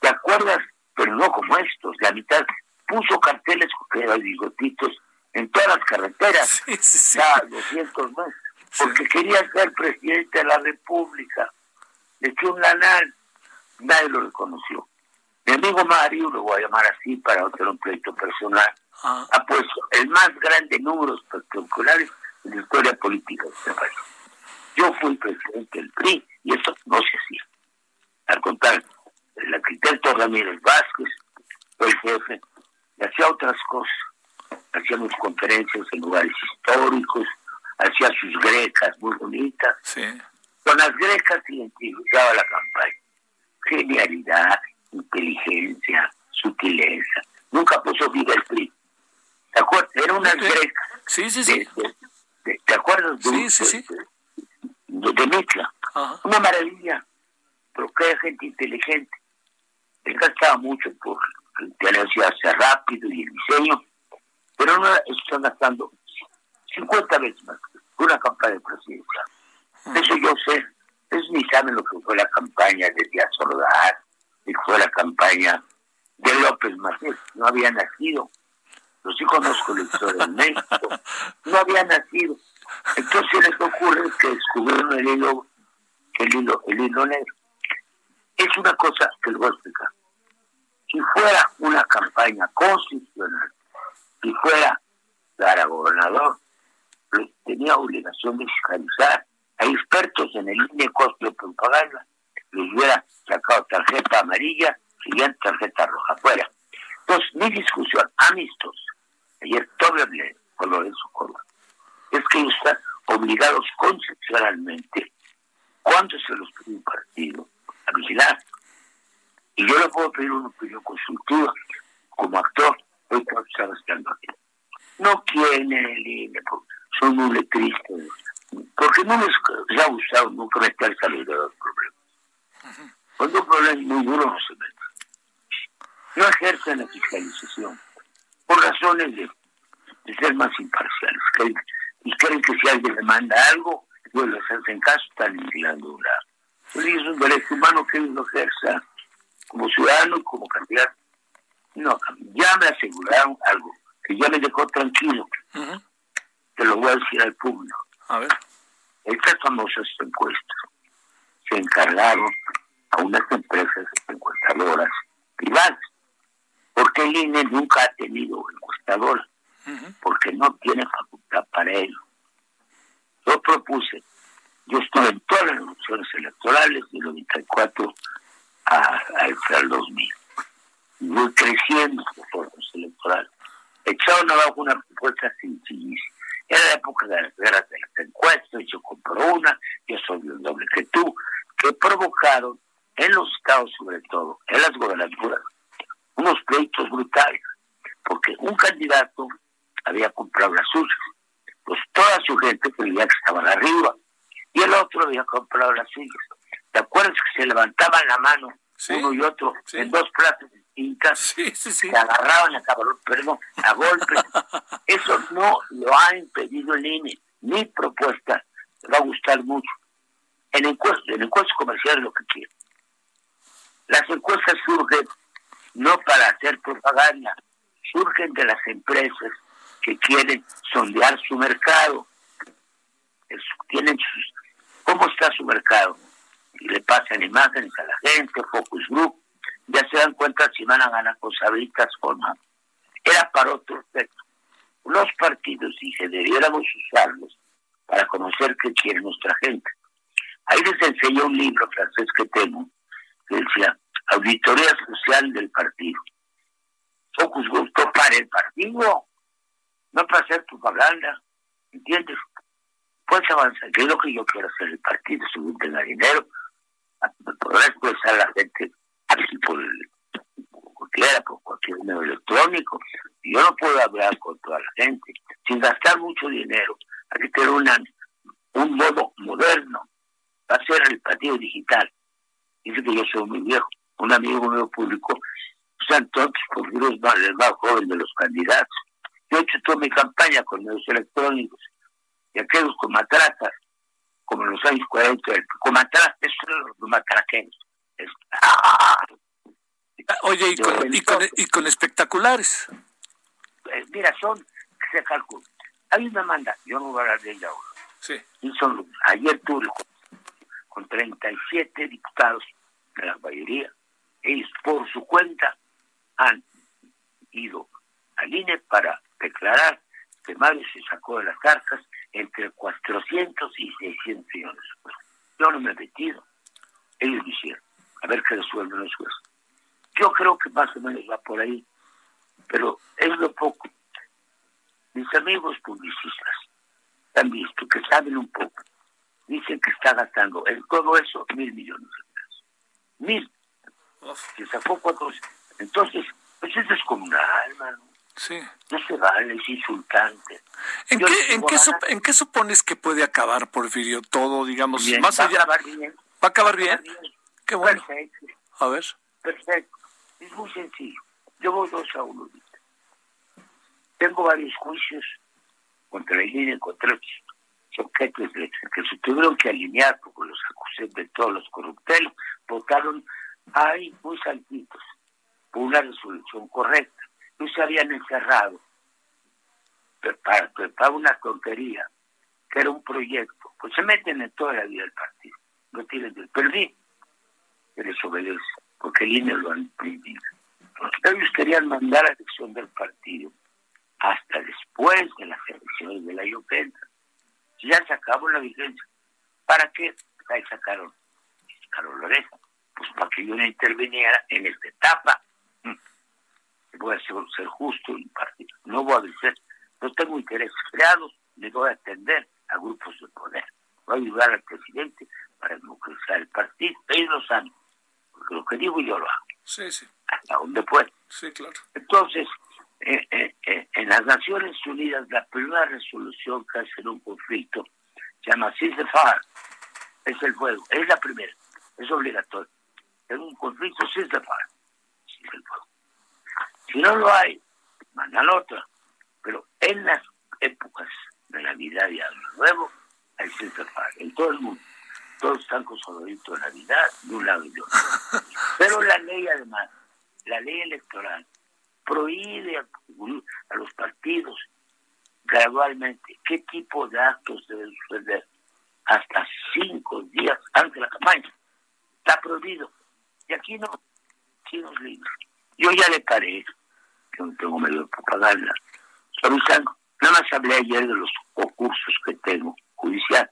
¿Te acuerdas? Pero no como estos. La mitad puso carteles que eran bigotitos en todas las carreteras. Sí, sí, sí. Ya 200 más. Porque quería ser presidente de la República. Le echó un lanal. Nadie lo reconoció. Mi amigo Mario, lo voy a llamar así para tener un pleito personal, Ah, ha puesto el más grande número de espectaculares en la historia política de este país. Yo fui presidente del PRI y eso no se hacía. Al contrario, el arquitecto Ramírez Vázquez fue el jefe y hacía otras cosas. Hacíamos conferencias en lugares históricos, hacía sus grecas muy bonitas. sí, Con las grecas se identificaba la campaña. Genialidad, inteligencia, sutileza. Nunca puso viva el PRI. ¿Te acuerdas? Era una Ok. greca. sí, sí, sí. de- de- de- ¿Te acuerdas? de- Sí, sí, sí. De, Mitla. Ajá. Una maravilla. Pero que hay gente inteligente. Él gastaba mucho por que hacer rápido y el diseño. Pero ahora están gastando 50 veces más que una campaña presidencial. Eso yo sé. Ellos ni saben lo que fue la campaña de Díaz Ordaz, ni fue la campaña de López Martínez. No había nacido. Los sí conozco la historia de México. No había nacido. Entonces les ocurre que descubrieron el hilo, el hilo, el hilo negro. Es una cosa que les voy a explicar. Si fuera una campaña constitucional, si fuera para gobernador, pues, tenía obligación de fiscalizar. Hay expertos en el INE costo de propaganda. Les hubiera sacado tarjeta amarilla, siguiente tarjeta roja fuera. Entonces, mi discusión, amistosa, ayer todavía hablé con Lorenzo Córdoba, es que ellos están obligados conceptualmente, cuando se los pide un partido, a vigilar. Y yo le puedo pedir una opinión consultiva como actor, hoy que está. No quieren el INE, son muy tristes, porque no les ha gustado nunca meterse a los problemas. Cuando un problema es muy duro no se mete. No ejercen la fiscalización por razones de, de ser más imparciales. Creen- y creen que si alguien le manda algo, ellos les hacen caso, están vigilando un lado. Entonces, es un derecho humano que ellos lo ejerza como ciudadano como candidato. No, ya me aseguraron algo, que ya me dejó tranquilo, Ujú. te lo voy a decir al público. A ver. Estas famosas encuestas se encargaron a unas empresas encuestadoras privadas, porque el INE nunca ha tenido encuestadora, porque no tiene facultad para ello. Yo propuse, yo estuve en todas las elecciones electorales del 94 al 2000, y voy creciendo los electorales. Echaron abajo una propuesta sencillísima. Era la época de las guerras de las encuestas, yo compro una, yo soy el doble que tú, que provocaron en los estados sobre todo, en las gobernaturas, unos pleitos brutales, porque un candidato había comprado las suyas, pues toda su gente creía que estaban arriba, y el otro había comprado las suyas. ¿Te acuerdas que se levantaban la mano uno y otro en dos plazas distintas? Sí, se agarraban a cabrón, perdón, a golpes. Eso no lo ha impedido el INE. Mi propuesta le va a gustar mucho. En encuestas, en encuestas comerciales lo que quiero. Las encuestas surgen no para hacer propaganda, surgen de las empresas que quieren sondear su mercado. tienen sus, ¿Cómo está su mercado? Y le pasan imágenes a la gente, focus group, ya se dan cuenta si van a ganar con sabritas o no. Era para otro efecto. Los partidos, dije, debiéramos usarlos para conocer qué quiere nuestra gente. Ahí les enseñé un libro francés que tengo, que decía Auditoría Social del Partido. Focus Group para el partido, no para hacer propaganda, ¿entiendes? Puedes avanzar, que es lo que yo quiero hacer el partido, no tenga dinero, poder a la gente así por, cualquiera, por cualquier medio electrónico. Yo no puedo hablar con toda la gente sin gastar mucho dinero. Hay que tener un modo moderno. Va a ser el partido digital. Dice que yo soy muy viejo. Un amigo mío público, están todos por los más, más joven de los candidatos. Yo he hecho toda mi campaña con medios electrónicos y aquellos con matracas, como en los años 40, con matracas, los matraqueños. Ah. Oye, y con, y, con, y con, espectaculares. Eh, mira, son, se calcula. Hay una manda, yo no voy a hablar de ella ahora. Sí. Y son, ayer tuve con 37 diputados de la mayoría, ellos por su cuenta han ido al INE para declarar que Mario se sacó de las cartas entre 400 y 600 millones. Yo no me he metido, ellos lo hicieron, a ver qué resuelven los jueces. Yo creo que más o menos va por ahí, pero es lo poco. Mis amigos publicistas han visto que saben un poco, dicen que está gastando en todo eso mil millones de pesos. Mil. Se sacó cuatro. Entonces, pues eso es comunal, hermano. Sí. No se vale, es insultante. ¿En qué, en, qué ¿En qué supones que puede acabar, Porfirio? Todo, digamos, más allá. Va a acabar bien. ¿Va a acabar bien? Qué bueno. Perfecto. A ver. Perfecto. Es muy sencillo. Yo voy dos a uno. Tengo varios juicios contra la línea, contra objetos de que se tuvieron que alinear porque los acusé de todos los corruptelos, votaron ahí muy santitos por una resolución correcta. No se habían encerrado para, para una tontería, que era un proyecto. Pues se meten en toda la vida del partido. No tienen del perdí, que les obedece, porque el INE lo han prohibido. Ellos querían mandar a la elección del partido hasta después de las elecciones de la IOPENTA. Ya se acabó la vigencia. ¿Para qué? Ahí sacaron, sacaron la oreja. Pues para que yo no interviniera en esta etapa. Voy a ser, justo y partido. No voy a decir, no tengo intereses creados, le voy a atender a grupos de poder. Voy a ayudar al presidente para democratizar el partido. Ellos lo saben. Porque lo que digo yo lo hago. Sí, sí. Hasta donde puedo. Sí, claro. Entonces, eh, eh, eh, en las Naciones Unidas, la primera resolución que hace en un conflicto se llama ceasefire, es el fuego, es la primera, es obligatorio. En un conflicto ceasefire, es el fuego. Si no lo hay, mandan otra. Pero en las épocas de Navidad y Año Nuevo, hay ceasefire, en todo el mundo. Todos están con solodito de Navidad, de un lado y de otro. Pero la ley además, la ley electoral, prohíbe a, los partidos gradualmente qué tipo de actos deben suceder hasta cinco días antes de la campaña. Está prohibido. Y aquí no, aquí no es libre. Yo ya le paré, que no tengo medio de propaganda, avisando. Nada más hablé ayer de los concursos que tengo, judicial.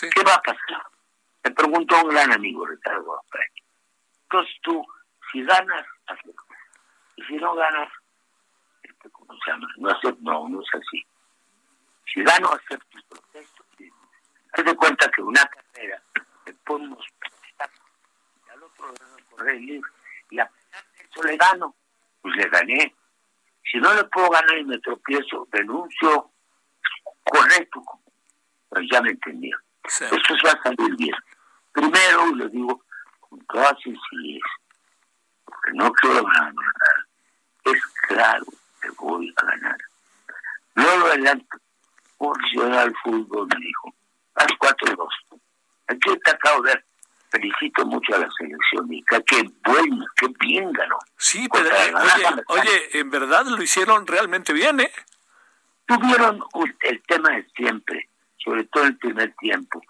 ¿Qué va a pasar? Me preguntó un gran amigo, Ricardo Entonces tú, si ganas, aceptas. Y si no ganas, este, ¿cómo se llama? No acepto, no, no es así. Si gano, acepto el protesto. Haz de cuenta que una carrera te pone unos y al otro lado correr libre. Y a pesar de eso le gano, pues le gané. Si no le puedo ganar y me tropiezo, denuncio, correcto. Pues ya me entendía. Esto se va a salir bien. Primero, le digo con toda sencillez, porque no quiero ganar, es claro que voy a ganar. No lo adelanto, profesional fútbol me dijo, haz 4-2. Aquí te acabo de ver. Felicito mucho a la selección Mica, qué bueno, qué bien ganó. Sí, pero eh, oye, oye, en verdad lo hicieron realmente bien, ¿eh? Tuvieron el tema de siempre, sobre todo el primer tiempo.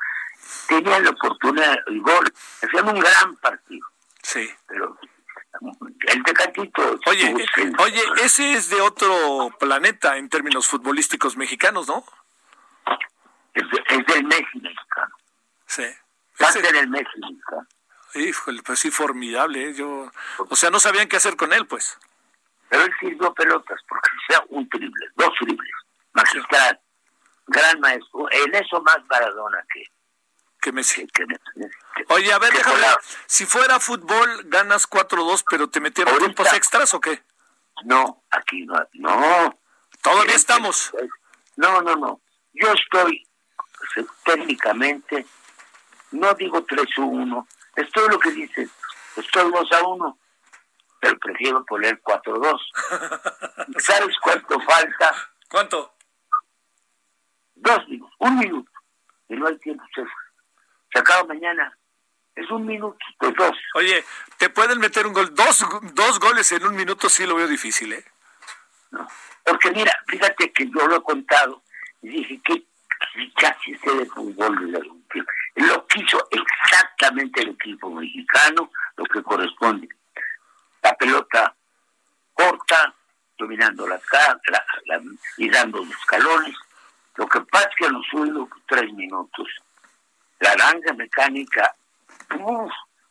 Tenían la oportunidad, el gol, hacían un gran partido. Sí. Pero el Tecatito. Oye, oye, ese es de otro planeta en términos futbolísticos mexicanos, ¿no? es, del Messi mexicano. Sí. Parte del Messi mexicano. Híjole, pues sí, formidable. ¿eh? Yo, o sea, no sabían qué hacer con él, pues. Pero él sirvió pelotas porque sea un triple, dos triples, magistral, gran maestro. En eso más Maradona que que Messi. Que, Oye, a ver, déjame, si fuera fútbol ganas 4-2, pero te metieron tiempos extras o qué? No, aquí no. No. Todavía estamos. No, no, no. Yo estoy técnicamente, no digo 3-1, esto lo que dices, estoy 2 a 1, pero prefiero poner 4-2. ¿Sabes cuánto falta? ¿Cuánto? Dos minutos, un minuto. Y no hay tiempo, se, se acaba mañana. Es un minuto, pues dos. Oye, ¿te pueden meter un gol? Dos, dos goles en un minuto sí lo veo difícil, ¿eh? No, porque mira, fíjate que yo lo he contado y dije, que casi sé de fútbol de Lo quiso exactamente el equipo mexicano, lo que corresponde. La pelota corta, dominando la, la, y dando los escalones. Lo que pasa es que los últimos tres minutos, la naranja mecánica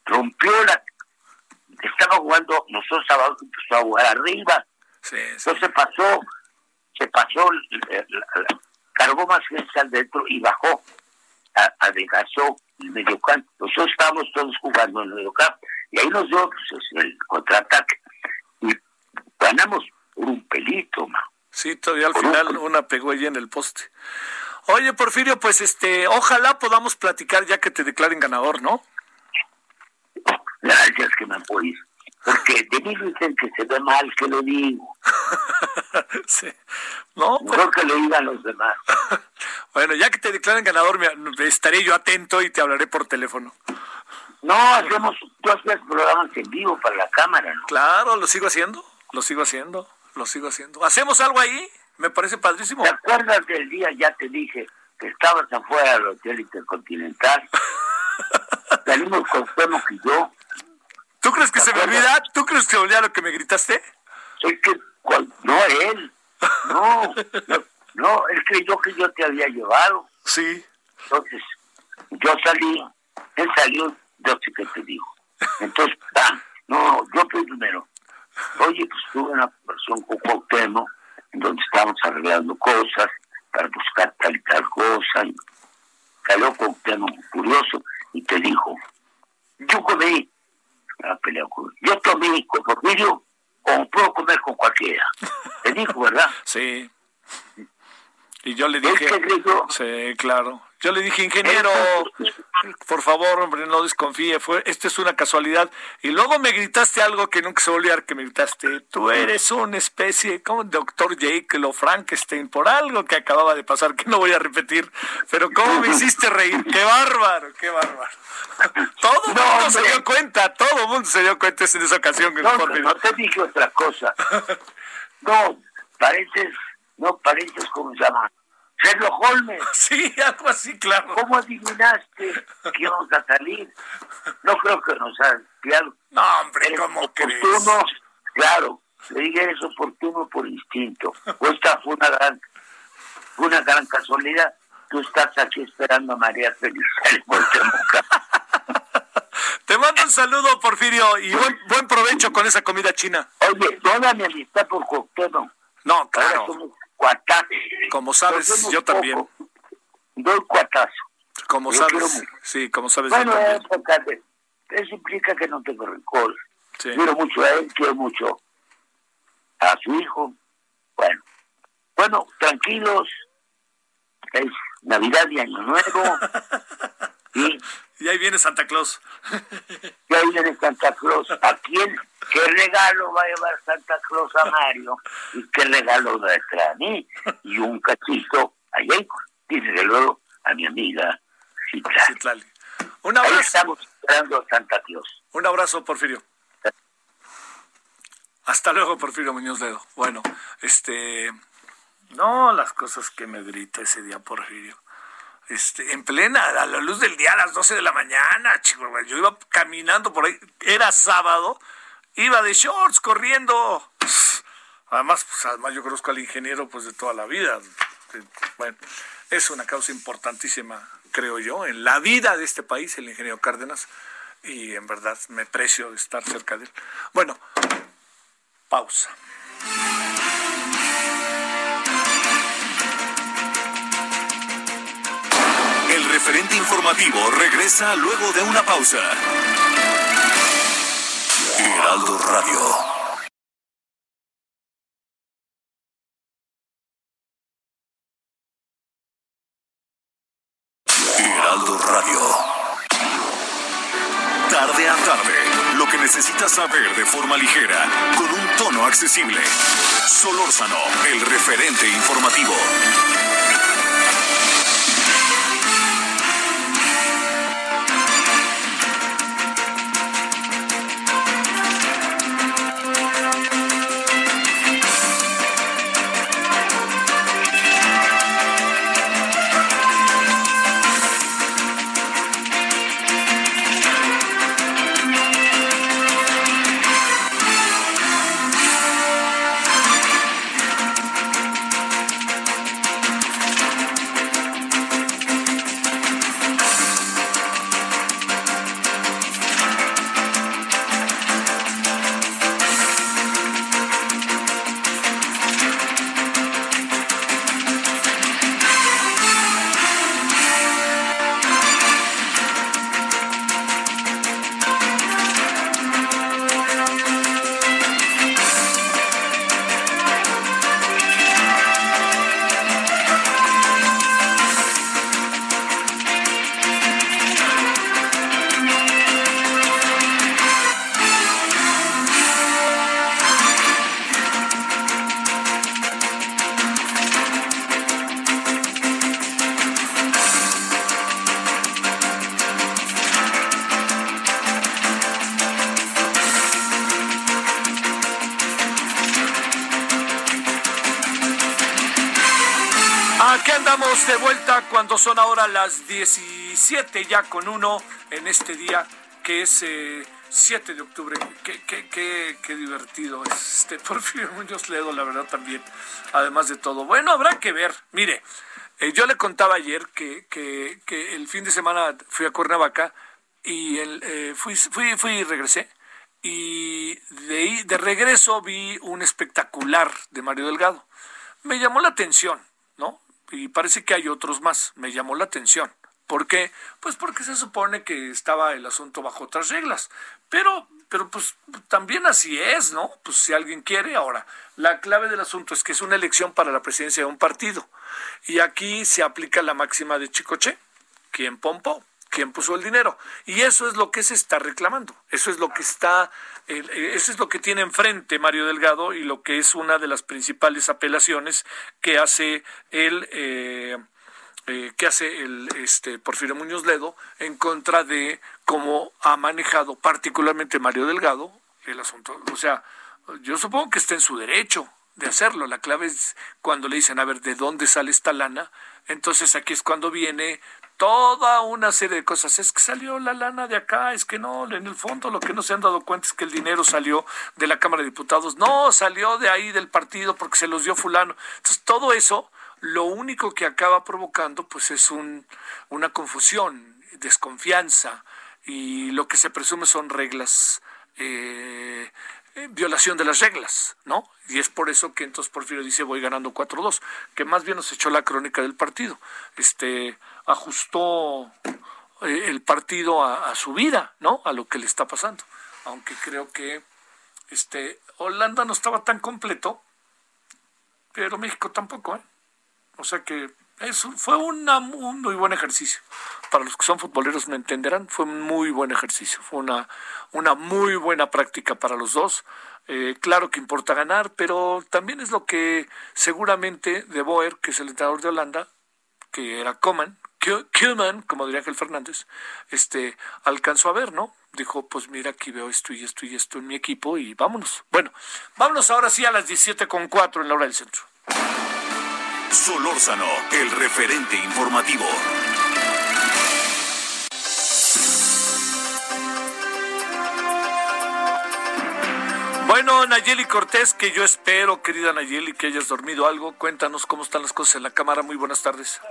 rompió la... Estaba jugando, nosotros abajo empezó a jugar arriba. Entonces pasó, se pasó cargó más gente al dentro y bajó, adelgazó el mediocampo. Nosotros estábamos todos jugando en el mediocampo y ahí nos dio pues, el contraataque. Y ganamos por un pelito, ma. Sí, todavía al final una pegó allí en el poste. Oye, Porfirio, pues este, ojalá podamos platicar ya que te declaren ganador, ¿no? Gracias que me apoyes. Porque de mí dicen que se ve mal que lo digo. sí. No, Mejor que lo digan los demás. bueno, ya que te declaren ganador, me, estaré yo atento y te hablaré por teléfono. No, hacemos, tú hacías programas en vivo para la cámara, ¿no? Claro, lo sigo haciendo, lo sigo haciendo, lo sigo haciendo. ¿Hacemos algo ahí? Me parece padrísimo. ¿Te acuerdas del día, ya te dije, que estabas afuera del Hotel Intercontinental? Salimos con Temo y yo ¿Tú crees que se me olvida? ¿Tú crees que se me olvida lo que me gritaste? Soy que, no él, no, no, él creyó que yo te había llevado. Sí. Entonces, yo salí, él salió, yo sé que te dijo. Entonces, ah, no, yo fui primero. Oye, pues tuve una conversación con Cuauhtémoc, en donde estábamos arreglando cosas para buscar tal y tal cosa. Y cayó Cuauhtémoc curioso y te dijo, yo comí yo tomé con Porfirio como puedo comer con cualquiera. Te dijo, ¿verdad? Sí. Y yo le dije... Sí, claro. Yo le dije, ingeniero, por favor, hombre, no desconfíe, fue, esto es una casualidad. Y luego me gritaste algo que nunca se volvió a que me gritaste. Tú eres una especie como doctor Jekyll o Frankenstein por algo que acababa de pasar, que no voy a repetir. Pero cómo me hiciste reír, qué bárbaro, qué bárbaro. Todo el mundo se dio cuenta, todo el mundo se dio cuenta en esa ocasión. No, no, no te dije otra cosa. No, pareces no pareces como se llama Sherlock Holmes. Sí, algo así, claro. ¿Cómo adivinaste que íbamos a salir? No creo que nos ha espiado. No, hombre, ¿cómo crees? Claro, le dije es oportuno por instinto. Esta fue una gran, una gran casualidad. Tú estás aquí esperando a María Feliz. Te mando un saludo, Porfirio, y buen, buen provecho con esa comida china. Oye, toda mi amistad por Cocteau. No, claro. Como sabes, yo también. Doy cuatazo. Como sabes, sí, como sabes. Bueno, eso implica que no tengo rencor. Quiero mucho a él, quiero mucho a su hijo. Bueno, bueno, tranquilos. Es Navidad y Año Nuevo. y, y ahí viene Santa Claus. y ahí viene Santa Claus. ¿A quién? ¿Qué regalo va a llevar Santa Claus a Mario? ¿Y qué regalo va a traer a mí? Y un cachito allá, y desde luego a mi amiga Citlali. Un abrazo. Ahí estamos esperando a Santa Claus. Un abrazo, Porfirio. Hasta luego, Porfirio Muñoz Ledo. Bueno, este. No, las cosas que me grita ese día, Porfirio. Este, en plena, a la luz del día, a las 12 de la mañana, chico. Yo iba caminando por ahí, era sábado, iba de shorts corriendo. Además, pues, además yo conozco al ingeniero pues de toda la vida. Bueno, es una causa importantísima, creo yo, en la vida de este país, el ingeniero Cárdenas, y en verdad me precio estar cerca de él. Bueno, Pausa. Referente informativo regresa luego de una pausa. Heraldo Radio. Heraldo Radio. Tarde a tarde lo que necesitas saber de forma ligera, con un tono accesible. Solórzano, el referente informativo. Ahora las 17 ya con uno en este día que es 7 eh, de octubre. Qué, qué, qué, qué divertido es este Porfirio Muñoz Ledo, la verdad también, además de todo. Bueno, habrá que ver. Mire, eh, yo le contaba ayer que, que, que, el fin de semana fui a Cuernavaca y el, eh, fui, fui, fui y regresé. Y de, de regreso vi un espectacular de Mario Delgado. Me llamó la atención, ¿no? Y parece que hay otros más. Me llamó la atención. ¿Por qué? Pues porque se supone que estaba el asunto bajo otras reglas. Pero, pero pues también así es, ¿no? Pues si alguien quiere. Ahora, la clave del asunto es que es una elección para la presidencia de un partido. Y aquí se aplica la máxima de Chicoche. ¿Quién pompó? ¿Quién puso el dinero? Y eso es lo que se está reclamando. Eso es lo que está eso es lo que tiene enfrente Mario Delgado y lo que es una de las principales apelaciones que hace el eh, eh, que hace el este Porfirio Muñoz Ledo en contra de cómo ha manejado particularmente Mario Delgado el asunto. O sea, yo supongo que está en su derecho de hacerlo. La clave es cuando le dicen, a ver, ¿de dónde sale esta lana? Entonces aquí es cuando viene toda una serie de cosas. Es que salió la lana de acá, es que no, en el fondo lo que no se han dado cuenta es que el dinero salió de la Cámara de Diputados. No, salió de ahí del partido porque se los dio fulano. Entonces todo eso, lo único que acaba provocando pues es un, una confusión, desconfianza y lo que se presume son reglas eh, violación de las reglas, ¿no? Y es por eso que entonces Porfirio dice voy ganando 4-2, que más bien nos echó la crónica del partido. Este ajustó eh, el partido a, su vida, ¿no? A lo que le está pasando. Aunque creo que este Holanda no estaba tan completo, pero México tampoco, ¿eh? O sea que eso fue un muy buen ejercicio. Para los que son futboleros me entenderán, fue un muy buen ejercicio, fue una, una muy buena práctica para los dos. Eh, claro que importa ganar, pero también es lo que seguramente De Boer, que es el entrenador de Holanda, que era Coman, Koeman, como diría Ángel Fernández, este, alcanzó a ver, ¿no? Dijo, pues mira, aquí veo esto y esto y esto en mi equipo y vámonos. Bueno, vámonos ahora sí a las 17 con 4 en la hora del centro. Solórzano, el referente informativo. Bueno, Nayeli Cortés, que yo espero, querida Nayeli, que hayas dormido algo. Cuéntanos cómo están las cosas en la cámara. Muy buenas tardes.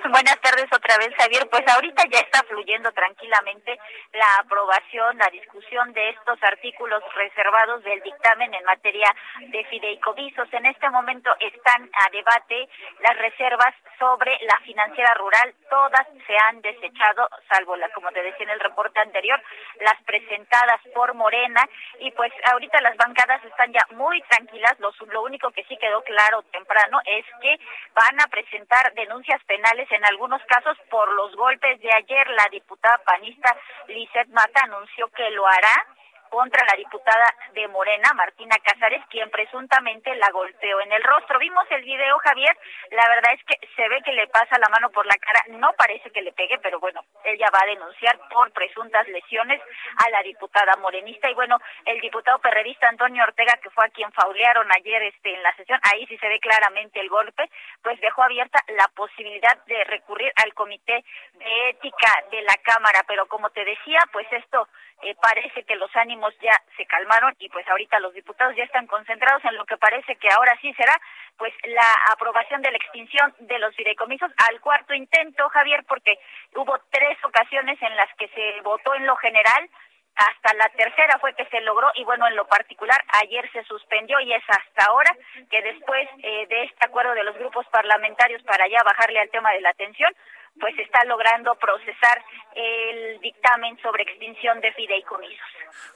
Buenas tardes otra vez, Javier. Pues ahorita ya está fluyendo tranquilamente la aprobación, la discusión de estos artículos reservados del dictamen en materia de fideicomisos. En este momento están a debate las reservas sobre la financiera rural. Todas se han desechado, salvo la, como te decía en el reporte anterior, las presentadas por Morena. Y pues ahorita las bancadas están ya muy tranquilas. Lo, lo único que sí quedó claro temprano es que van a presentar denuncias penales en algunos casos por los golpes de ayer. La diputada panista Lizeth Mata anunció que lo hará contra la diputada de Morena, Martina Casares, quien presuntamente la golpeó en el rostro. Vimos el video, Javier, la verdad es que se ve que le pasa la mano por la cara, no parece que le pegue, pero bueno, ella va a denunciar por presuntas lesiones a la diputada morenista. Y bueno, el diputado perredista Antonio Ortega, que fue a quien faulearon ayer este en la sesión, ahí sí se ve claramente el golpe, pues dejó abierta la posibilidad de recurrir al comité de ética de la Cámara, pero como te decía, pues esto eh, parece que los ánimos ya se calmaron y pues ahorita los diputados ya están concentrados en lo que parece que ahora sí será pues la aprobación de la extinción de los fideicomisos al cuarto intento, Javier, porque hubo tres ocasiones en las que se votó en lo general, hasta la tercera fue que se logró y bueno, en lo particular ayer se suspendió y es hasta ahora que después eh, de este acuerdo de los grupos parlamentarios para ya bajarle al tema de la atención, pues está logrando procesar el dictamen sobre extinción de fideicomisos.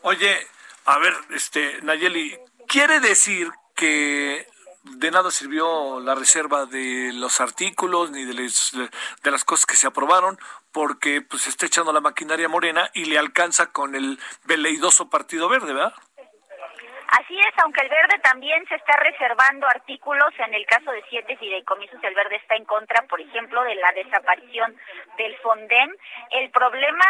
Oye, a ver, este Nayeli, quiere decir que de nada sirvió la reserva de los artículos ni de, de las cosas que se aprobaron porque pues está echando la maquinaria morena y le alcanza con el veleidoso Partido Verde, ¿verdad? Así es, aunque el verde también se está reservando artículos, en el caso de siete fideicomisos, el verde está en contra, por ejemplo, de la desaparición del Fonden. El problema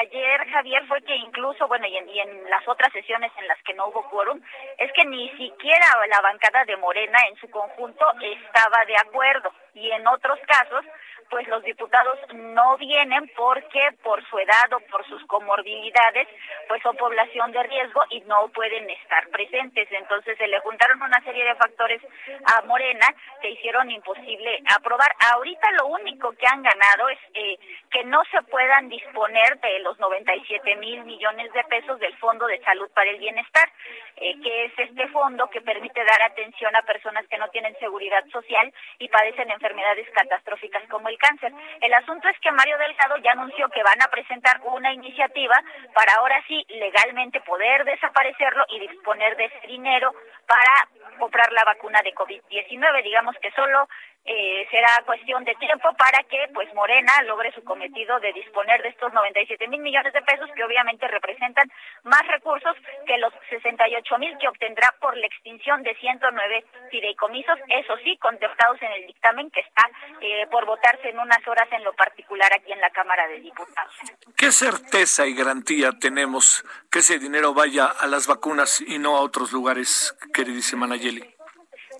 ayer, Javier, fue que incluso, bueno, y en, y en las otras sesiones en las que no hubo quórum, es que ni siquiera la bancada de Morena en su conjunto estaba de acuerdo. Y en otros casos, pues los diputados no vienen porque por su edad o por sus comorbilidades, pues son población de riesgo y no pueden estar presentes. Entonces se le juntaron una serie de factores a Morena que hicieron imposible aprobar. Ahorita lo único que han ganado es eh, que no se puedan disponer de los 97 mil millones de pesos del Fondo de Salud para el Bienestar, eh, que es este fondo que permite dar atención a personas que no tienen seguridad social y padecen enfermedades catastróficas como el cáncer. El asunto es que Mario Delgado ya anunció que van a presentar una iniciativa para ahora sí legalmente poder desaparecerlo y disponer de ese dinero para comprar la vacuna de COVID-19. Digamos que solo eh, será cuestión de tiempo para que pues Morena logre su cometido de disponer de estos 97 mil millones de pesos que obviamente representan más recursos que los 68 mil que obtendrá por la extinción de 109 fideicomisos, eso sí, contemplados en el dictamen que está eh, por votarse en unas horas en lo particular aquí en la Cámara de Diputados. ¿Qué certeza y garantía tenemos que ese dinero vaya a las vacunas y no a otros lugares, queridísima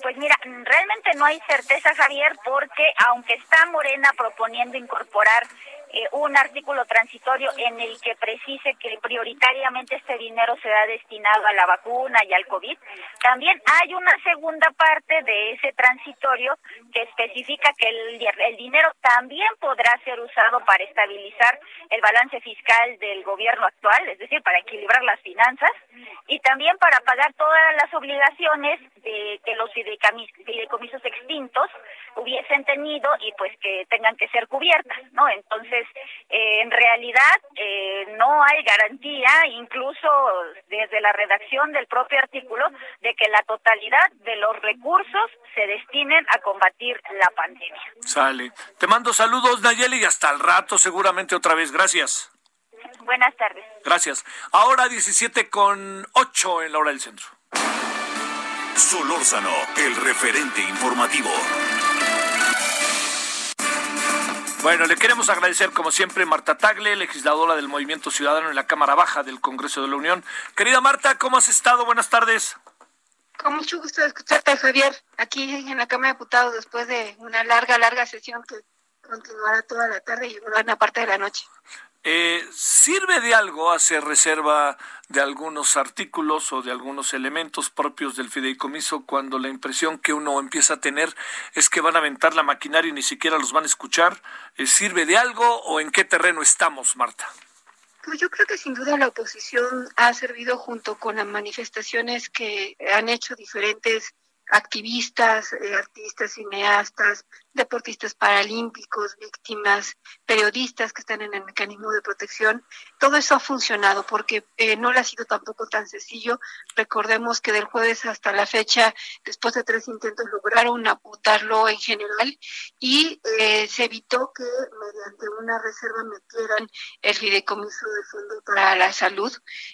Pues mira, realmente no hay certeza, Javier, porque aunque está Morena proponiendo incorporar eh, un artículo transitorio en el que precise que prioritariamente este dinero será destinado a la vacuna y al COVID. También hay una segunda parte de ese transitorio que especifica que el, el dinero también podrá ser usado para estabilizar el balance fiscal del gobierno actual, es decir, para equilibrar las finanzas y también para pagar todas las obligaciones de que los fideicomisos extintos hubiesen tenido y pues que tengan que ser cubiertas, ¿no? Entonces, eh, en realidad eh, no hay garantía, incluso desde la redacción del propio artículo, de que la totalidad de los recursos se destinen a combatir la pandemia. Sale. Te mando saludos, Nayeli, y hasta el rato seguramente otra vez. Gracias. Buenas tardes. Gracias. Ahora 17 con 8 en la hora del centro. Solórzano, el referente informativo. Bueno, le queremos agradecer como siempre Marta Tagle, legisladora del Movimiento Ciudadano en la Cámara Baja del Congreso de la Unión. Querida Marta, ¿cómo has estado? Buenas tardes. Con mucho gusto escucharte, Javier, aquí en la Cámara de Diputados después de una larga, larga sesión que continuará toda la tarde y una parte de la noche. Eh, ¿Sirve de algo hacer reserva de algunos artículos o de algunos elementos propios del fideicomiso cuando la impresión que uno empieza a tener es que van a aventar la maquinaria y ni siquiera los van a escuchar? Eh, ¿Sirve de algo o en qué terreno estamos, Marta? Pues yo creo que sin duda la oposición ha servido junto con las manifestaciones que han hecho diferentes activistas, eh, artistas, cineastas, deportistas paralímpicos, víctimas, periodistas que están en el mecanismo de protección. Todo eso ha funcionado porque eh, no le ha sido tampoco tan sencillo. Recordemos que del jueves hasta la fecha, después de tres intentos, lograron apuntarlo en general y eh, se evitó que mediante una reserva metieran el fideicomiso del Fondo para la Salud,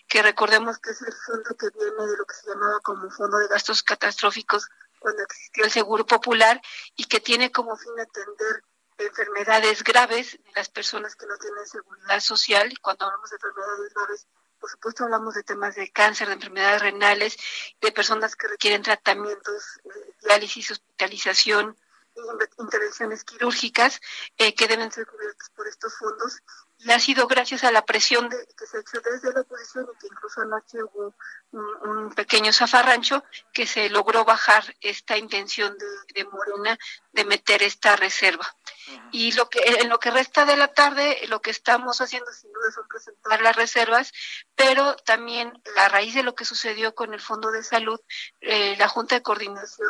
que recordemos que es el fondo que viene de lo que se llamaba como Fondo de Gastos Catastróficos cuando existió el Seguro Popular y que tiene como fin atender enfermedades graves de las personas que no tienen seguridad social. Y cuando hablamos de enfermedades graves, por supuesto hablamos de temas de cáncer, de enfermedades renales, de personas que requieren tratamientos, eh, diálisis, hospitalización, intervenciones quirúrgicas eh, que deben ser cubiertas por estos fondos y ha sido gracias a la presión de, que se ha hecho desde la oposición y que incluso anoche hubo un, pequeño zafarrancho que se logró bajar esta intención de, de, Morena de meter esta reserva. Y lo que en lo que resta de la tarde, lo que estamos haciendo sin duda son presentar las reservas, pero también a raíz de lo que sucedió con el Fondo de Salud, eh, la Junta de Coordinación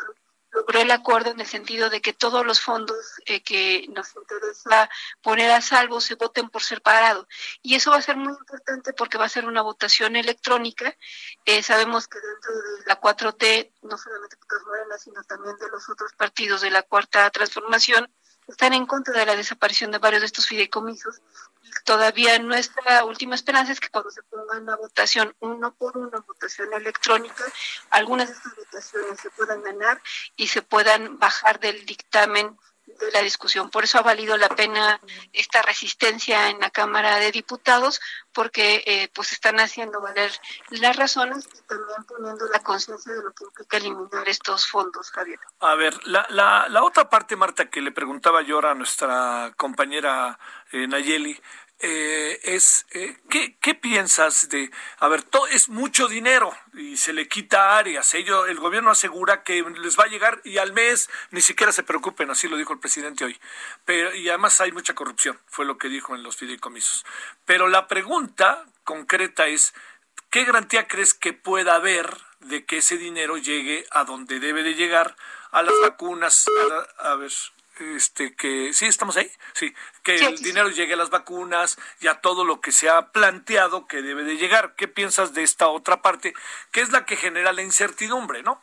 logró el acuerdo en el sentido de que todos los fondos eh, que nos interesa poner a salvo se voten por separado. Y eso va a ser muy importante porque va a ser una votación electrónica. Eh, sabemos que dentro de la 4T, no solamente de Morena, sino también de los otros partidos de la Cuarta Transformación, están en contra de la desaparición de varios de estos fideicomisos todavía nuestra última esperanza es que cuando se ponga una votación uno por uno, votación electrónica, algunas de estas votaciones se puedan ganar y se puedan bajar del dictamen la discusión. Por eso ha valido la pena esta resistencia en la Cámara de Diputados, porque eh, pues están haciendo valer las razones y también poniendo la conciencia de lo que implica eliminar estos fondos, Javier. A ver, la, la, la otra parte, Marta, que le preguntaba yo ahora a nuestra compañera eh, Nayeli, eh, es eh, ¿qué, ¿qué, piensas de a ver todo es mucho dinero y se le quita áreas ello el gobierno asegura que les va a llegar y al mes ni siquiera se preocupen así lo dijo el presidente hoy. Pero y además hay mucha corrupción fue lo que dijo en los fideicomisos. Pero la pregunta concreta es qué garantía crees que pueda haber de que ese dinero llegue a donde debe de llegar a las vacunas a ver este que sí estamos ahí sí que el dinero llegue a las vacunas y a todo lo que se ha planteado que debe de llegar. Qué piensas de esta otra parte que es la que genera la incertidumbre no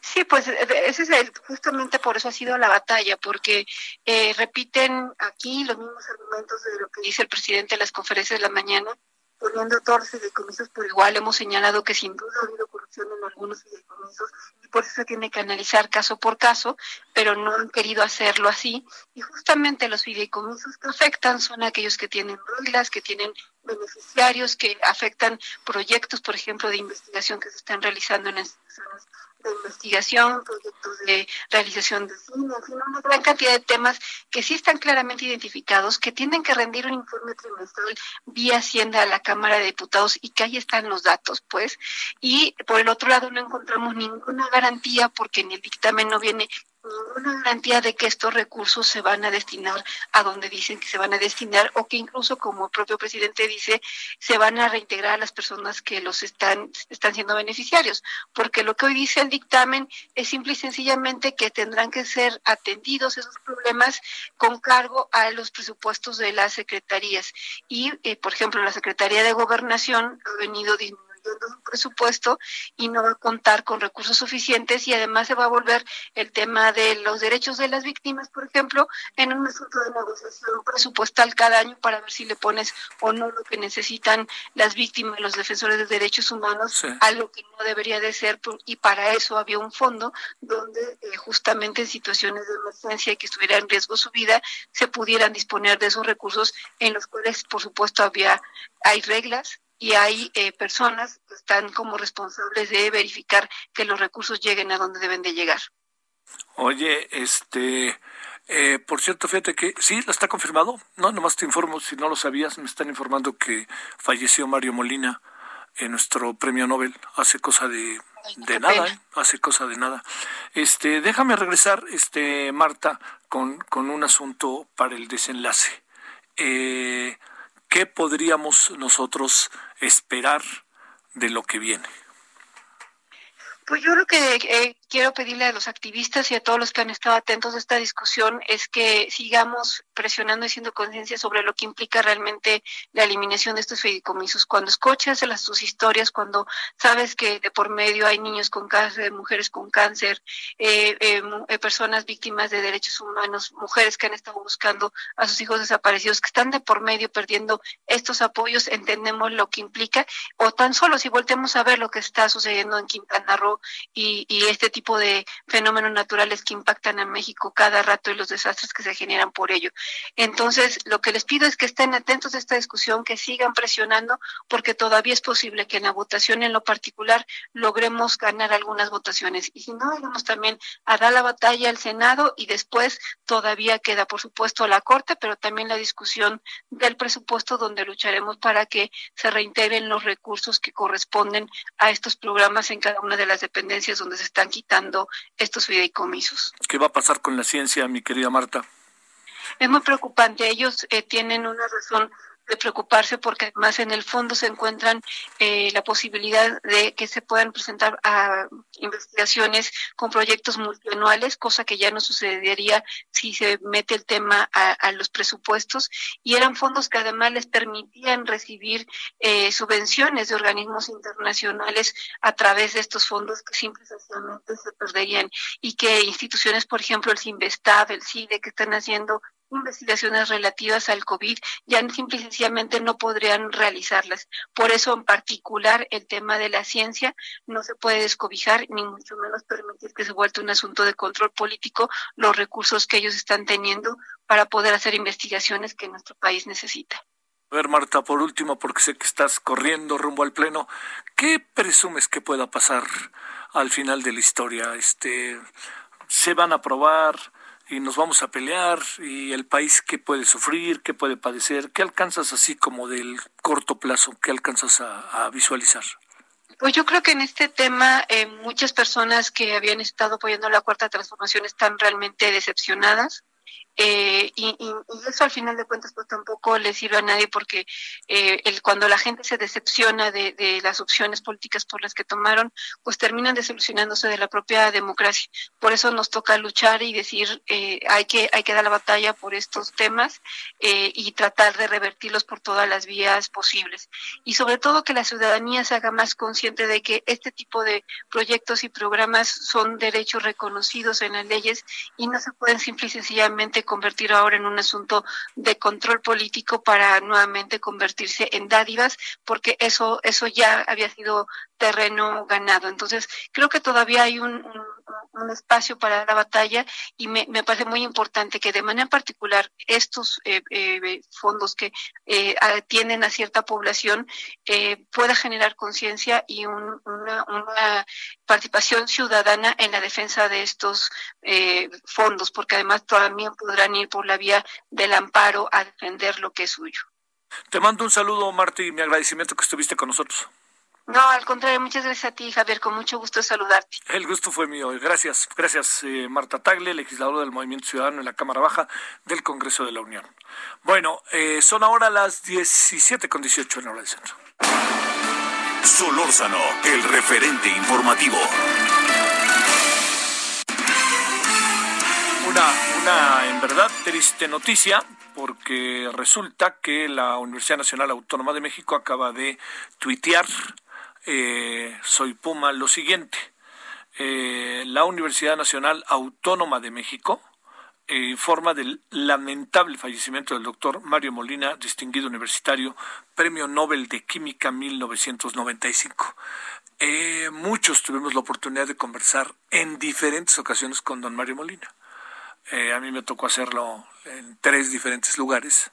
Sí, pues eh, ese es el, justamente por eso ha sido la batalla, porque eh, repiten aquí los mismos argumentos de lo que dice el presidente en las conferencias de la mañana, poniendo todos los fideicomisos por igual. Hemos señalado que sin duda ha habido en algunos fideicomisos y por eso tiene que analizar caso por caso, pero no han querido hacerlo así. Y justamente los fideicomisos que afectan son aquellos que tienen reglas, que tienen beneficiarios que afectan proyectos, por ejemplo, de investigación que se están realizando en instituciones de investigación, proyectos de realización de cine, en fin, una gran cantidad de temas que sí están claramente identificados, que tienen que rendir un informe trimestral vía Hacienda a la Cámara de Diputados y que ahí están los datos, pues. Y por el otro lado no encontramos ninguna garantía porque en el dictamen no viene ninguna garantía de que estos recursos se van a destinar a donde dicen que se van a destinar o que incluso como el propio presidente dice se van a reintegrar a las personas que los están están siendo beneficiarios. Porque lo que hoy dice el dictamen es simple y sencillamente que tendrán que ser atendidos esos problemas con cargo a los presupuestos de las secretarías. Y eh, por ejemplo la secretaría de gobernación ha venido disminuyendo un presupuesto y no va a contar con recursos suficientes y además se va a volver el tema de los derechos de las víctimas, por ejemplo, en un asunto de negociación presupuestal cada año para ver si le pones o no lo que necesitan las víctimas, los defensores de derechos humanos, a lo que no debería de ser y para eso había un fondo donde eh, justamente en situaciones de emergencia y que estuviera en riesgo su vida se pudieran disponer de esos recursos en los cuales por supuesto había hay reglas y hay eh, personas que están como responsables de verificar que los recursos lleguen a donde deben de llegar. Oye, este, eh, por cierto, fíjate que sí, lo está confirmado. No, nomás te informo, si no lo sabías, me están informando que falleció Mario Molina, en nuestro premio Nobel, hace cosa de, de nada, ¿eh? hace cosa de nada. Este, déjame regresar, este, Marta, con, con un asunto para el desenlace. Eh, ¿qué podríamos nosotros esperar de lo que viene? Pues yo lo que eh, quiero pedirle a los activistas y a todos los que han estado atentos a esta discusión es que sigamos presionando y siendo conciencia sobre lo que implica realmente la eliminación de estos fideicomisos. Cuando escuchas las, sus historias, cuando sabes que de por medio hay niños con cáncer, mujeres con cáncer, eh, eh, eh, personas víctimas de derechos humanos, mujeres que han estado buscando a sus hijos desaparecidos, que están de por medio perdiendo estos apoyos, entendemos lo que implica, o tan solo si volteamos a ver lo que está sucediendo en Quintana Roo y, y este tipo de fenómenos naturales que impactan a México cada rato y los desastres que se generan por ello. Entonces, lo que les pido es que estén atentos a esta discusión, que sigan presionando, porque todavía es posible que en la votación en lo particular logremos ganar algunas votaciones. Y si no, iremos también a dar la batalla al Senado y después todavía queda, por supuesto, la Corte, pero también la discusión del presupuesto donde lucharemos para que se reintegren los recursos que corresponden a estos programas en cada una de las dependencias donde se están quitando estos fideicomisos. ¿Qué va a pasar con la ciencia, mi querida Marta? Es muy preocupante. Ellos eh, tienen una razón de preocuparse porque además en el fondo se encuentran eh, la posibilidad de que se puedan presentar investigaciones con proyectos multianuales, cosa que ya no sucedería si se mete el tema a, los presupuestos. Y eran fondos que además les permitían recibir eh, subvenciones de organismos internacionales a través de estos fondos que simplemente se perderían. Y que instituciones, por ejemplo, el CINVESTAB, el CIDE, que están haciendo investigaciones relativas al COVID ya simple y sencillamente no podrían realizarlas. Por eso, en particular, el tema de la ciencia no se puede descobijar ni mucho menos permitir que se vuelva un asunto de control político los recursos que ellos están teniendo para poder hacer investigaciones que nuestro país necesita. A ver, Marta, por último, porque sé que estás corriendo rumbo al pleno, ¿qué presumes que pueda pasar al final de la historia? Este, ¿Se van a aprobar? Y nos vamos a pelear y el país qué puede sufrir, qué puede padecer, qué alcanzas así como del corto plazo, qué alcanzas a, visualizar. Pues yo creo que en este tema eh, muchas personas que habían estado apoyando la cuarta transformación están realmente decepcionadas eh, y, eso al final de cuentas pues tampoco le sirve a nadie porque eh, el, cuando la gente se decepciona de, de, las opciones políticas por las que tomaron, pues terminan desilusionándose de la propia democracia. Por eso nos toca luchar y decir eh, hay que hay que dar la batalla por estos temas eh, y tratar de revertirlos por todas las vías posibles. Y sobre todo que la ciudadanía se haga más consciente de que este tipo de proyectos y programas son derechos reconocidos en las leyes y no se pueden simple y sencillamente convertir ahora en un asunto de control político para nuevamente convertirse en dádivas, porque eso, eso ya había sido terreno ganado. Entonces, creo que todavía hay un, un, espacio para la batalla y me, me, parece muy importante que de manera particular estos eh, eh, fondos que eh, atienden a cierta población pueda generar conciencia y una, una, participación ciudadana en la defensa de estos fondos, porque además también podrán ir por la vía del amparo a defender lo que es suyo. Te mando un saludo, Marta, y mi agradecimiento que estuviste con nosotros. No, al contrario, muchas gracias a ti, Javier, con mucho gusto saludarte. El gusto fue mío. Gracias, gracias, eh, Marta Tagle, legisladora del Movimiento Ciudadano en la Cámara Baja del Congreso de la Unión. Bueno, eh, son ahora las 17 con 18 en hora del centro. Solórzano, el referente informativo. Una, una en verdad triste noticia porque resulta que la Universidad Nacional Autónoma de México acaba de tuitear eh, soy Puma lo siguiente. Eh, la Universidad Nacional Autónoma de México eh, informa del lamentable fallecimiento del doctor Mario Molina, distinguido universitario, Premio Nobel de Química 1995. muchos tuvimos la oportunidad de conversar en diferentes ocasiones con don Mario Molina. a mí me tocó hacerlo en tres diferentes lugares.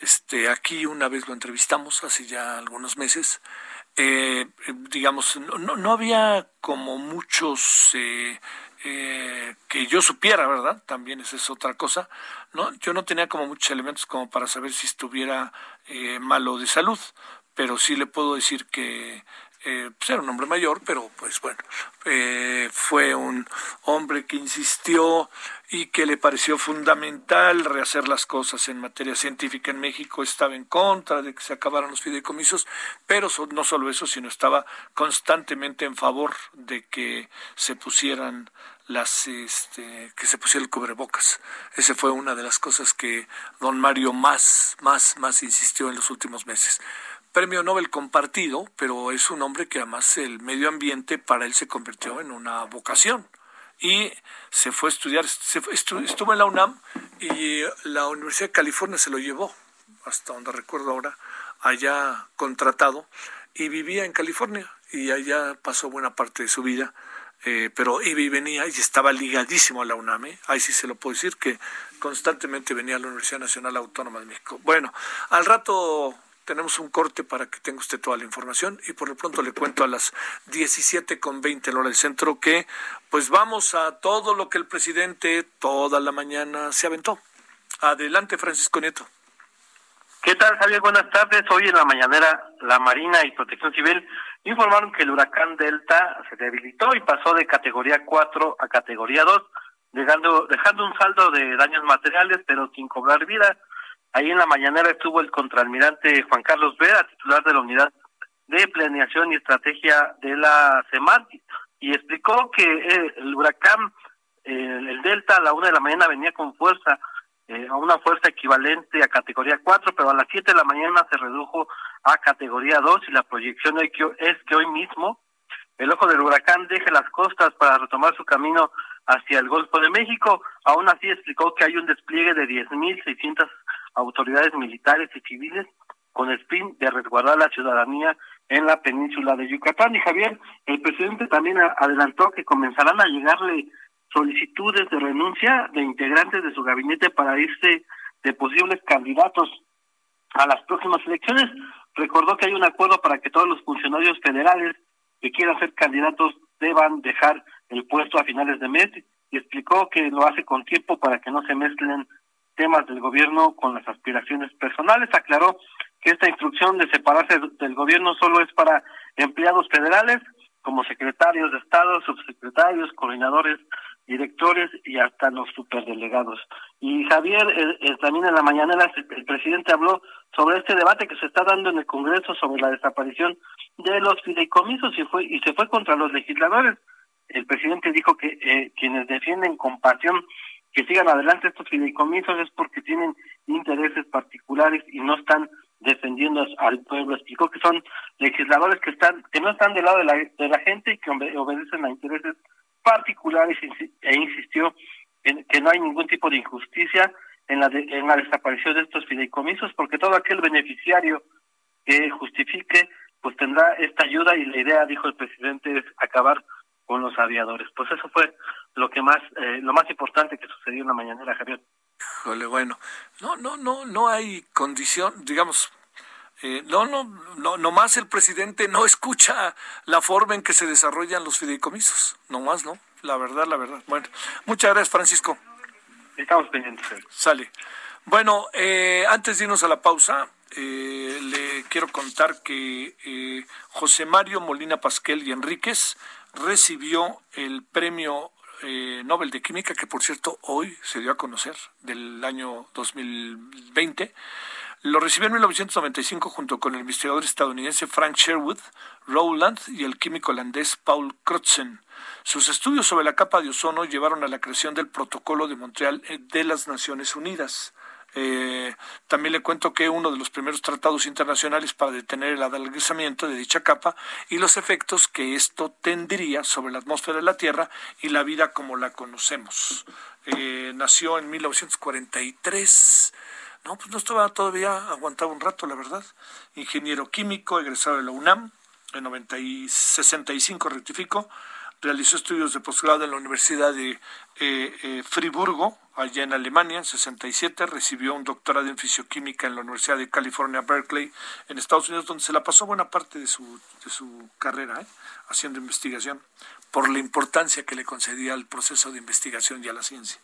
Este, aquí una vez lo entrevistamos hace ya algunos meses eh, digamos, no, no, había como muchos eh, eh, que yo supiera, ¿verdad? También esa es otra cosa, ¿no? Yo no tenía como muchos elementos como para saber si estuviera eh, malo de salud, pero sí le puedo decir que eh, pues era un hombre mayor, pero pues bueno, eh, fue un hombre que insistió y que le pareció fundamental rehacer las cosas en materia científica en México, estaba en contra de que se acabaran los fideicomisos, pero no solo eso, sino estaba constantemente en favor de que se pusieran las este, que se pusiera el cubrebocas. Esa fue una de las cosas que don Mario más más más insistió en los últimos meses premio Nobel compartido, pero es un hombre que además el medio ambiente para él se convirtió en una vocación. Y se fue a estudiar, se estuvo en la UNAM y la Universidad de California se lo llevó, hasta donde recuerdo ahora, allá contratado, y vivía en California y allá pasó buena parte de su vida. Eh, pero iba y venía y estaba ligadísimo a la UNAM. ¿eh? Ahí sí se lo puedo decir que constantemente venía a la Universidad Nacional Autónoma de México. Bueno, al rato tenemos un corte para que tenga usted toda la información y por lo pronto le cuento a las 17 con 20 hora del centro que pues vamos a todo lo que el presidente toda la mañana se aventó. Adelante, Francisco Nieto. ¿Qué tal, Javier? Buenas tardes. Hoy en la mañanera, la Marina y Protección Civil informaron que el huracán Delta se debilitó y pasó de categoría 4 a categoría 2, dejando, dejando un saldo de daños materiales, pero sin cobrar vida. Ahí en la mañanera estuvo el contraalmirante Juan Carlos Vera, titular de la unidad de planeación y estrategia de la CEMAT, y explicó que eh, el huracán, el Delta, a la una de la mañana venía con fuerza, eh, a una fuerza equivalente a categoría 4, pero a las 7 de la mañana se redujo a categoría 2 y la proyección es que hoy mismo el ojo del huracán deje las costas para retomar su camino hacia el Golfo de México. Aún así explicó que hay un despliegue de 10.600 autoridades militares y civiles con el fin de resguardar la ciudadanía en la península de Yucatán. Y Javier, el presidente también adelantó que comenzarán a llegarle solicitudes de renuncia de integrantes de su gabinete para irse de posibles candidatos a las próximas elecciones. Recordó que hay un acuerdo para que todos los funcionarios federales que quieran ser candidatos deban dejar el puesto a finales de mes y explicó que lo hace con tiempo para que no se mezclen temas del gobierno con las aspiraciones personales. Aclaró que esta instrucción de separarse del gobierno solo es para empleados federales como secretarios de Estado, subsecretarios, coordinadores, directores y hasta los superdelegados. Y Javier, también en la mañana el presidente habló sobre este debate que se está dando en el Congreso sobre la desaparición de los fideicomisos y fue y se fue contra los legisladores. El presidente dijo que eh, quienes defienden con pasión que sigan adelante estos fideicomisos es porque tienen intereses particulares y no están defendiendo al pueblo. Explicó que son legisladores que están que no están del lado de la, de la gente y que obedecen a intereses particulares e insistió en que no hay ningún tipo de injusticia en la, en la desaparición de estos fideicomisos porque todo aquel beneficiario que justifique pues tendrá esta ayuda y la idea, dijo el presidente, es acabar con los aviadores. Pues eso fue lo que más, eh, lo más importante que sucedió en la mañanera, Javier. Híjole, bueno, no, no, no, no hay condición, digamos, eh, no, no, no, nomás el presidente no escucha la forma en que se desarrollan los fideicomisos, nomás, ¿no? La verdad, la verdad. Bueno, muchas gracias, Francisco. Estamos pendientes. Sale. Bueno, eh, antes de irnos a la pausa, eh, le quiero contar que eh, José Mario Molina Pasquel y Enríquez recibió el premio eh, Nobel de Química, que por cierto hoy se dio a conocer, del año 2020. Lo recibió en 1995 junto con el investigador estadounidense Frank Sherwood, Rowland y el químico holandés Paul Crutzen. Sus estudios sobre la capa de ozono llevaron a la creación del Protocolo de Montreal de las Naciones Unidas. Eh, también le cuento que uno de los primeros tratados internacionales para detener el adelgazamiento de dicha capa y los efectos que esto tendría sobre la atmósfera de la Tierra y la vida como la conocemos. Eh, nació en 1943. No, pues no estaba todavía, aguantaba un rato, la verdad. Ingeniero químico, egresado de la UNAM, en 90 y 65 rectifico realizó estudios de posgrado en la Universidad de eh, eh, Friburgo, allá en Alemania, en 67, recibió un doctorado en fisioquímica en la Universidad de California, Berkeley, en Estados Unidos, donde se la pasó buena parte de su, de su carrera, ¿eh? haciendo investigación, por la importancia que le concedía al proceso de investigación y a la ciencia.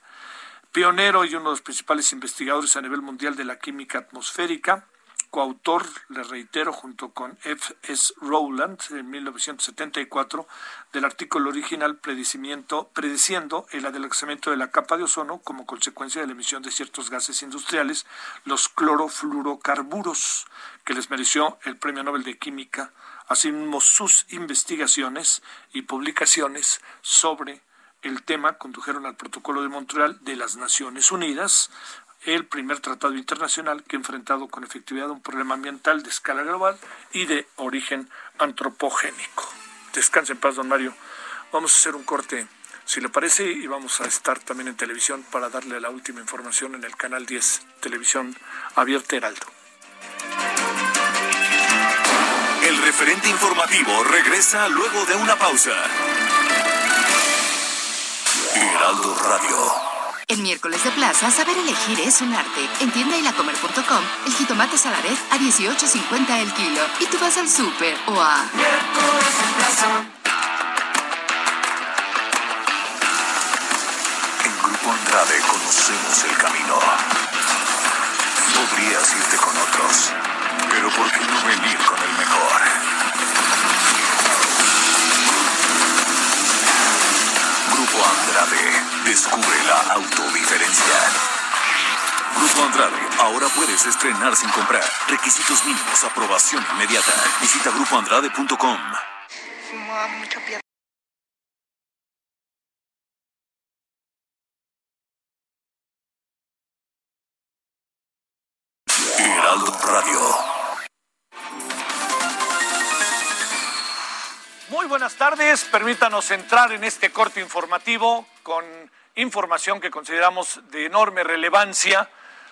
Pionero y uno de los principales investigadores a nivel mundial de la química atmosférica, coautor, le reitero, junto con F. S. Rowland en 1974 del artículo original prediciendo el adelgazamiento de la capa de ozono como consecuencia de la emisión de ciertos gases industriales, los clorofluorocarburos, que les mereció el Premio Nobel de Química, así mismo sus investigaciones y publicaciones sobre el tema condujeron al Protocolo de Montreal de las Naciones Unidas, el primer tratado internacional que ha enfrentado con efectividad un problema ambiental de escala global y de origen antropogénico. Descanse en paz, don Mario. Vamos a hacer un corte, si le parece, y vamos a estar también en televisión para darle la última información en el canal 10, Televisión Abierta Heraldo. El referente informativo regresa luego de una pausa. Heraldo Radio. En miércoles de plaza, saber elegir es un arte. En tiendailacomer.com, el jitomate saladet a 18.50 el kilo. Y tú vas al súper o a... Miércoles de plaza. En Grupo Andrade conocemos el camino. Podrías irte con otros, pero ¿por qué no venir con el mejor? Grupo Andrade Descubre la autodiferencia. Grupo Andrade, ahora puedes estrenar sin comprar. Requisitos mínimos, aprobación inmediata. Visita grupoandrade.com. Heraldo Radio. Muy buenas tardes, permítanos entrar en este corte informativo con información que consideramos de enorme relevancia,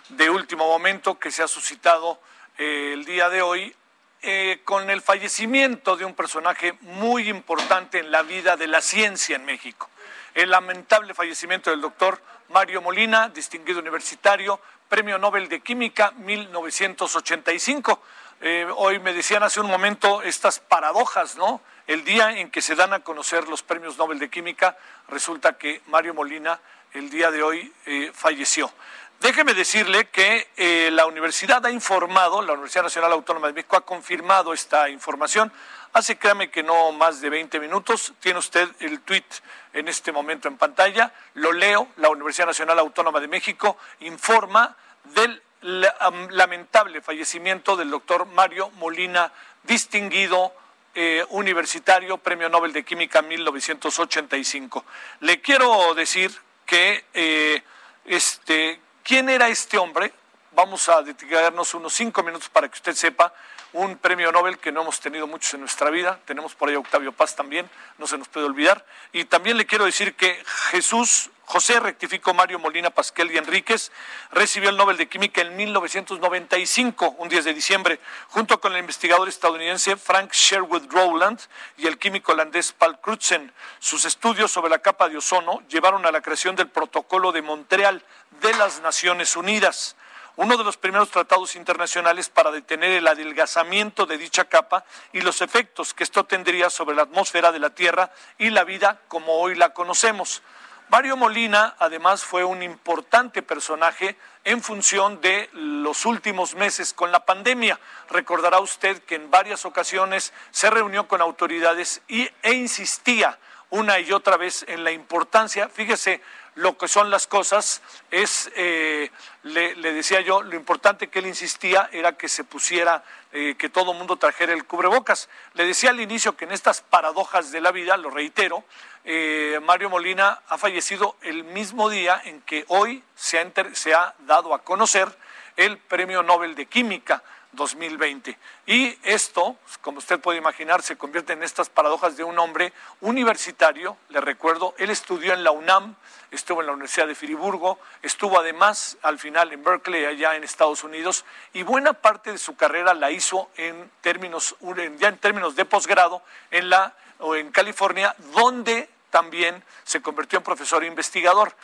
de último momento, que se ha suscitado eh, el día de hoy, eh, con el fallecimiento de un personaje muy importante en la vida de la ciencia en México. El lamentable fallecimiento del doctor Mario Molina, distinguido universitario, Premio Nobel de Química 1985. Eh, hoy me decían hace un momento estas paradojas, ¿no? El día en que se dan a conocer los premios Nobel de Química, resulta que Mario Molina el día de hoy eh, falleció. Déjeme decirle que eh, la universidad ha informado, la Universidad Nacional Autónoma de México ha confirmado esta información. Hace, créame que no más de 20 minutos, tiene usted el tuit en este momento en pantalla, lo leo, la Universidad Nacional Autónoma de México informa del lamentable fallecimiento del doctor Mario Molina, distinguido eh, universitario, Premio Nobel de Química 1985. Le quiero decir que, eh, este, ¿quién era este hombre? Vamos a dedicarnos unos cinco minutos para que usted sepa un premio Nobel que no hemos tenido muchos en nuestra vida. Tenemos por ahí a Octavio Paz también, no se nos puede olvidar. Y también le quiero decir que Jesús José rectificó Mario Molina Pasquel y Enríquez, recibió el Nobel de Química en 1995, un 10 de diciembre, junto con el investigador estadounidense Frank Sherwood Rowland y el químico holandés Paul Crutzen. Sus estudios sobre la capa de ozono llevaron a la creación del Protocolo de Montreal de las Naciones Unidas uno de los primeros tratados internacionales para detener el adelgazamiento de dicha capa y los efectos que esto tendría sobre la atmósfera de la Tierra y la vida como hoy la conocemos. Mario Molina, además, fue un importante personaje en función de los últimos meses con la pandemia. Recordará usted que en varias ocasiones se reunió con autoridades y, e insistía una y otra vez en la importancia, fíjese, lo que son las cosas es, eh, le, decía yo, lo importante que él insistía era que se pusiera, eh, que todo mundo trajera el cubrebocas. Le decía al inicio que en estas paradojas de la vida, lo reitero, eh, Mario Molina ha fallecido el mismo día en que hoy se ha, se ha dado a conocer el Premio Nobel de Química 2020. Y esto, como usted puede imaginar, se convierte en estas paradojas de un hombre universitario. Le recuerdo, él estudió en la UNAM, estuvo en la Universidad de Firiburgo, estuvo además al final en Berkeley, allá en Estados Unidos, y buena parte de su carrera la hizo en términos, ya en términos de posgrado en, la, en California, donde también se convirtió en profesor e investigador.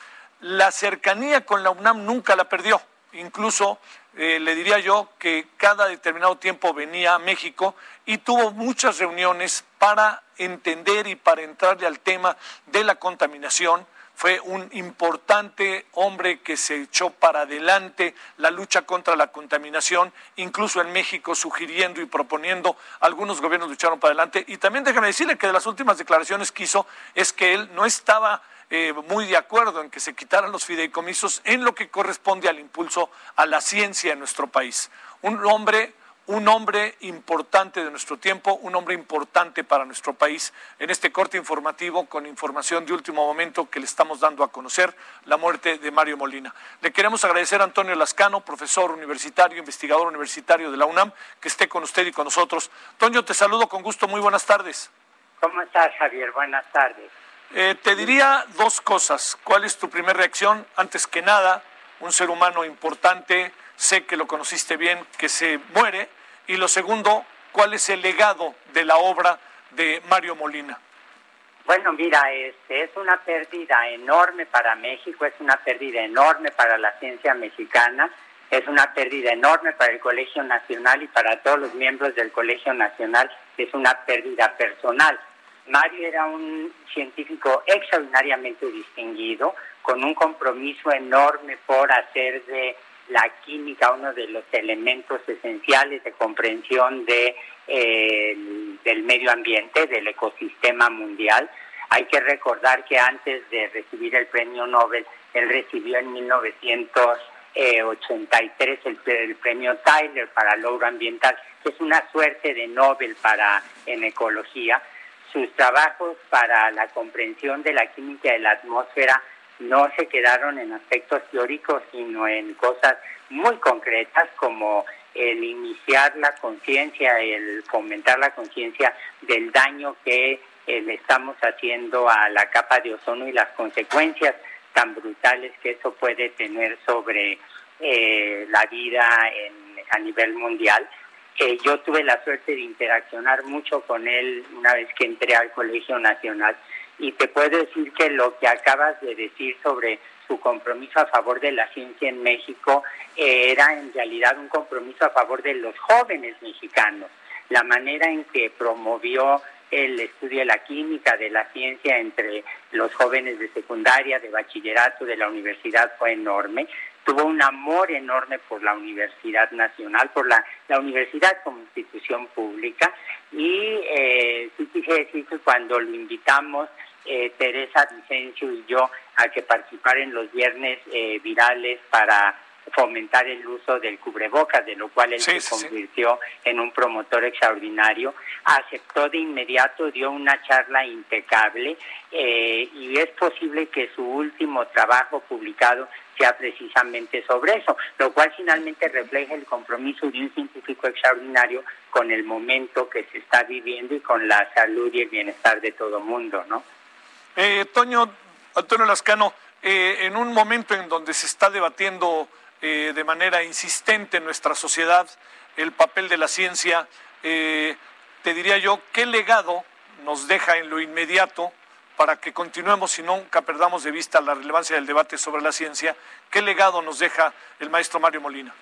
La cercanía con la UNAM nunca la perdió incluso eh, le diría yo que cada determinado tiempo venía a México y tuvo muchas reuniones para entender y para entrarle al tema de la contaminación. Fue un importante hombre que se echó para adelante la lucha contra la contaminación, incluso en México sugiriendo y proponiendo, algunos gobiernos lucharon para adelante. Y también déjame decirle que de las últimas declaraciones que hizo es que él no estaba eh, muy de acuerdo en que se quitaran los fideicomisos en lo que corresponde al impulso a la ciencia en nuestro país. Un hombre un hombre importante de nuestro tiempo, un hombre importante para nuestro país. En este corte informativo, con información de último momento que le estamos dando a conocer, la muerte de Mario Molina. Le queremos agradecer a Antonio Lascano, profesor universitario, investigador universitario de la UNAM, que esté con usted y con nosotros. Toño, te saludo con gusto. Muy buenas tardes. ¿Cómo estás, Javier? Buenas tardes. Eh, te diría dos cosas. ¿Cuál es tu primera reacción? Antes que nada, un ser humano importante, sé que lo conociste bien, que se muere. Y lo segundo, ¿cuál es el legado de la obra de Mario Molina? Bueno, mira, este es una pérdida enorme para México, es una pérdida enorme para la ciencia mexicana, es una pérdida enorme para el Colegio Nacional y para todos los miembros del Colegio Nacional, es una pérdida personal. Mario era un científico extraordinariamente distinguido, con un compromiso enorme por hacer de la química uno de los elementos esenciales de comprensión de, eh, del medio ambiente, del ecosistema mundial. Hay que recordar que antes de recibir el premio Nobel, él recibió en 1983 el, el premio Tyler para logro ambiental, que es una suerte de Nobel para en ecología sus trabajos para la comprensión de la química de la atmósfera no se quedaron en aspectos teóricos, sino en cosas muy concretas como el iniciar la conciencia, el fomentar la conciencia del daño que eh, le estamos haciendo a la capa de ozono y las consecuencias tan brutales que eso puede tener sobre eh, la vida a nivel mundial. Yo tuve la suerte de interaccionar mucho con él una vez que entré al Colegio Nacional y te puedo decir que lo que acabas de decir sobre su compromiso a favor de la ciencia en México eh, era en realidad un compromiso a favor de los jóvenes mexicanos. La manera en que promovió el estudio de la química, de la ciencia entre los jóvenes de secundaria, de bachillerato, de la universidad fue enorme tuvo un amor enorme por la Universidad Nacional, por la, la universidad como institución pública y eh, sí quise decir que cuando lo invitamos eh, Teresa Vicencio y yo a que participara en los viernes eh, virales para fomentar el uso del cubrebocas, de lo cual él se convirtió en un promotor extraordinario. Aceptó de inmediato, dio una charla impecable eh, y es posible que su último trabajo publicado sea precisamente sobre eso, lo cual finalmente refleja el compromiso de un científico extraordinario con el momento que se está viviendo y con la salud y el bienestar de todo mundo, ¿no? Eh, Toño, Antonio Lascano, eh, en un momento en donde se está debatiendo eh, de manera insistente en nuestra sociedad el papel de la ciencia, eh, te diría yo, ¿qué legado nos deja en lo inmediato para que continuemos y nunca perdamos de vista la relevancia del debate sobre la ciencia? ¿Qué legado nos deja el maestro Mario Molina?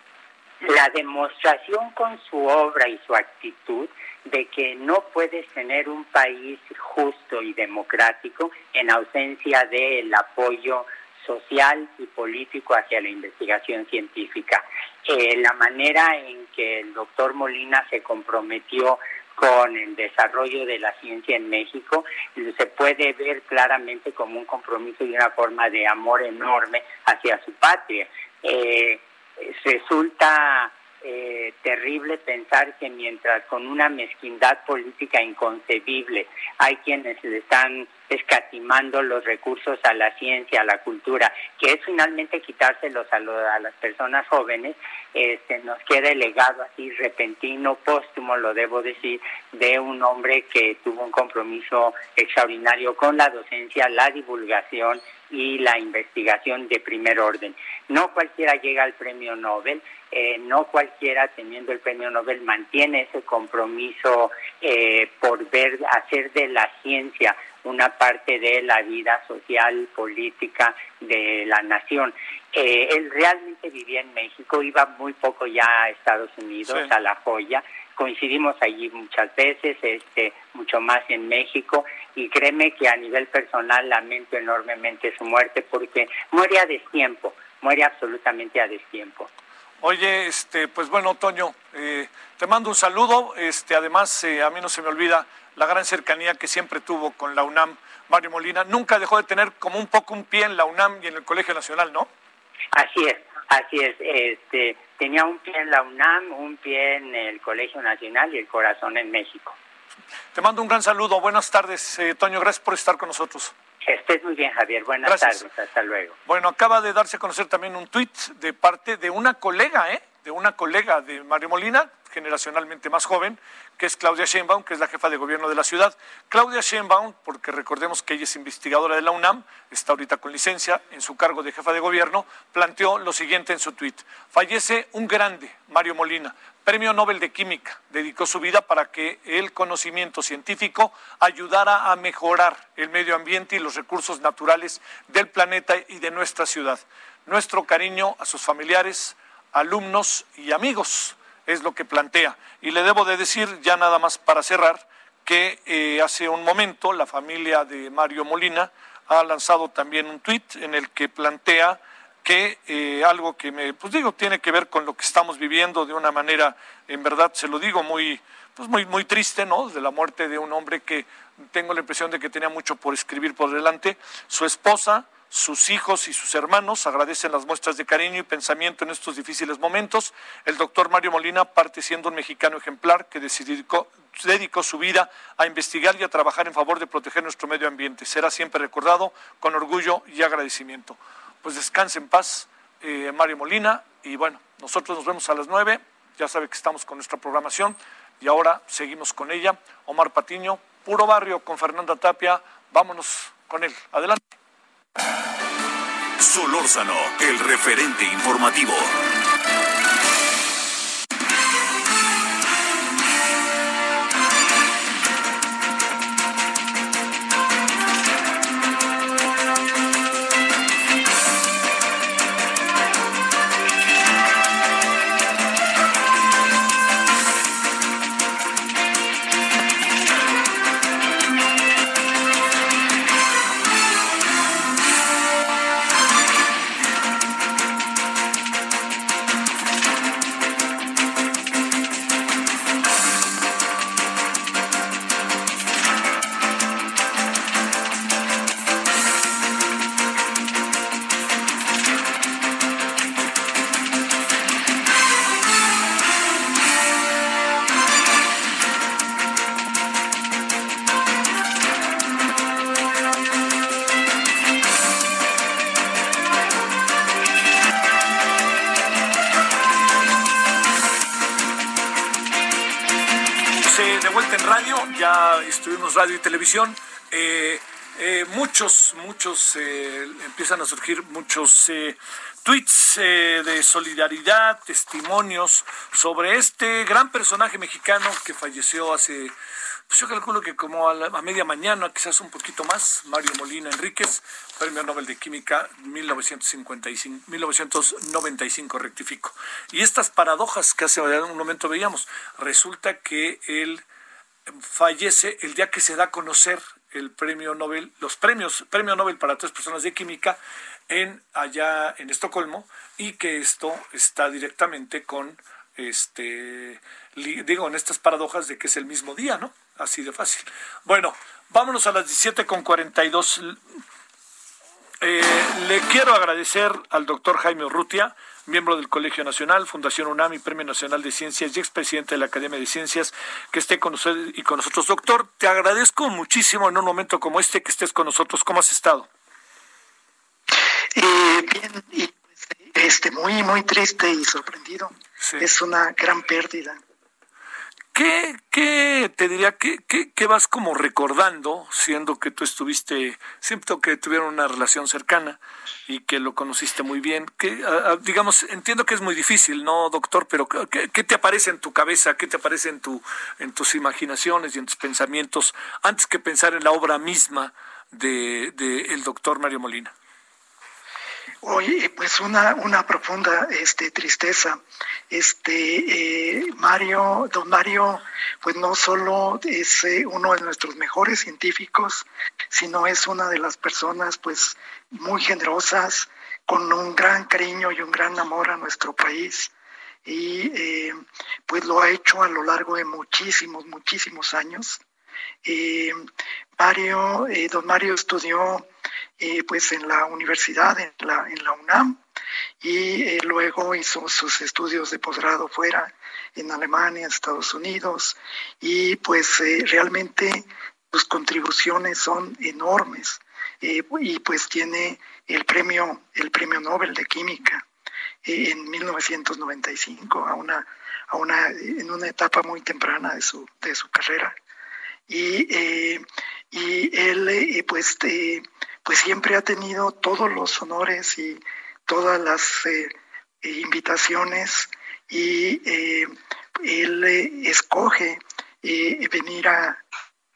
La demostración con su obra y su actitud de que no puedes tener un país justo y democrático en ausencia del apoyo social y político hacia la investigación científica. Eh, la manera en que el doctor Molina se comprometió con el desarrollo de la ciencia en México se puede ver claramente como un compromiso y una forma de amor enorme hacia su patria. Eh, resulta eh, terrible pensar que mientras con una mezquindad política inconcebible hay quienes le están escatimando los recursos a la ciencia, a la cultura, que es finalmente quitárselos a, a las personas jóvenes, este, nos queda el legado así repentino, póstumo, lo debo decir, de un hombre que tuvo un compromiso extraordinario con la docencia, la divulgación y la investigación de primer orden. No cualquiera llega al premio Nobel, eh, no cualquiera teniendo el premio Nobel mantiene ese compromiso eh, por ver, hacer de la ciencia una parte de la vida social, política de la nación. Eh, él realmente vivía en México, iba muy poco ya a Estados Unidos, a La Joya, coincidimos allí muchas veces, este, mucho más en México, y créeme que a nivel personal lamento enormemente su muerte porque muere a destiempo, muere absolutamente a destiempo. Oye, este, pues bueno, Toño, eh, te mando un saludo. Este, además, eh, a mí no se me olvida la gran cercanía que siempre tuvo con la UNAM, Mario Molina. Nunca dejó de tener como un poco un pie en la UNAM y en el Colegio Nacional, ¿no? Así es, así es. Este, tenía un pie en la UNAM, un pie en el Colegio Nacional y el corazón en México. Te mando un gran saludo. Buenas tardes, eh, Toño. Gracias por estar con nosotros. Estés muy bien, Javier. Buenas tardes. Hasta luego. Bueno, acaba de darse a conocer también un tuit de parte de una colega, ¿eh? De una colega de Mario Molina, generacionalmente más joven, que es Claudia Sheinbaum, que es la jefa de gobierno de la ciudad. Claudia Sheinbaum, porque recordemos que ella es investigadora de la UNAM, está ahorita con licencia en su cargo de jefa de gobierno, planteó lo siguiente en su tuit. Fallece un grande, Mario Molina, Premio Nobel de Química. Dedicó su vida para que el conocimiento científico ayudara a mejorar el medio ambiente y los recursos naturales del planeta y de nuestra ciudad. Nuestro cariño a sus familiares, alumnos y amigos es lo que plantea. Y le debo de decir, ya nada más para cerrar, que eh, hace un momento la familia de Mario Molina ha lanzado también un tuit en el que plantea que eh, algo que me, pues digo, tiene que ver con lo que estamos viviendo de una manera, en verdad, se lo digo, muy, pues muy, muy triste, ¿no? De la muerte de un hombre que tengo la impresión de que tenía mucho por escribir por delante. Su esposa, sus hijos y sus hermanos agradecen las muestras de cariño y pensamiento en estos difíciles momentos. El doctor Mario Molina parte siendo un mexicano ejemplar que dedicó, dedicó su vida a investigar y a trabajar en favor de proteger nuestro medio ambiente. Será siempre recordado con orgullo y agradecimiento pues descanse en paz eh, Mario Molina y bueno, nosotros nos vemos a las nueve, ya sabe que estamos con nuestra programación y ahora seguimos con ella. Omar Patiño, Puro Barrio con Fernanda Tapia, vámonos con él. Adelante. Solórzano, el referente informativo. Televisión. Eh, eh, muchos, muchos, eh, empiezan a surgir muchos tweets de solidaridad, testimonios sobre este gran personaje mexicano que falleció hace pues yo calculo que como a, media mañana, quizás un poquito más, Mario Molina Enríquez, Premio Nobel de Química 1955, 1995, rectifico. Y estas paradojas que hace un momento veíamos, resulta que él fallece el día que se da a conocer el premio Nobel, los premios, premio Nobel para tres personas de química en allá en Estocolmo y que esto está directamente con este digo en estas paradojas de que es el mismo día, ¿no? Así de fácil. Bueno, vámonos a las 17 con 42. Eh, le quiero agradecer al doctor Jaime Urrutia, miembro del Colegio Nacional, Fundación UNAM y Premio Nacional de Ciencias y expresidente de la Academia de Ciencias, que esté con usted y con nosotros. Doctor, te agradezco muchísimo en un momento como este que estés con nosotros. ¿Cómo has estado? Eh, bien, y este, muy, muy triste y sorprendido. Es una gran pérdida. ¿Qué, qué te diría, qué, qué, vas como recordando, siendo que tú estuviste, siento que tuvieron una relación cercana y que lo conociste muy bien? Que, digamos, entiendo que es muy difícil, ¿no, doctor? Pero ¿qué, ¿qué, te aparece en tu cabeza? ¿Qué te aparece en, tu, en tus imaginaciones y en tus pensamientos antes que pensar en la obra misma de, de el doctor Mario Molina? Oye, pues una, una profunda este, tristeza. Este eh, Mario, don Mario, pues no solo es eh, uno de nuestros mejores científicos, sino es una de las personas pues muy generosas, con un gran cariño y un gran amor a nuestro país. Y eh, pues lo ha hecho a lo largo de muchísimos, muchísimos años. Mario, don Mario estudió eh, pues en la universidad, en la, en la UNAM, y eh, luego hizo sus estudios de posgrado fuera, en Alemania, Estados Unidos, y pues eh, realmente sus contribuciones son enormes, y pues tiene el premio, el premio Nobel de Química en 1995, a una, a una, en una etapa muy temprana de su, de su carrera. Y, y él, pues, pues siempre ha tenido todos los honores y todas las eh, invitaciones y eh, él eh, escoge venir a,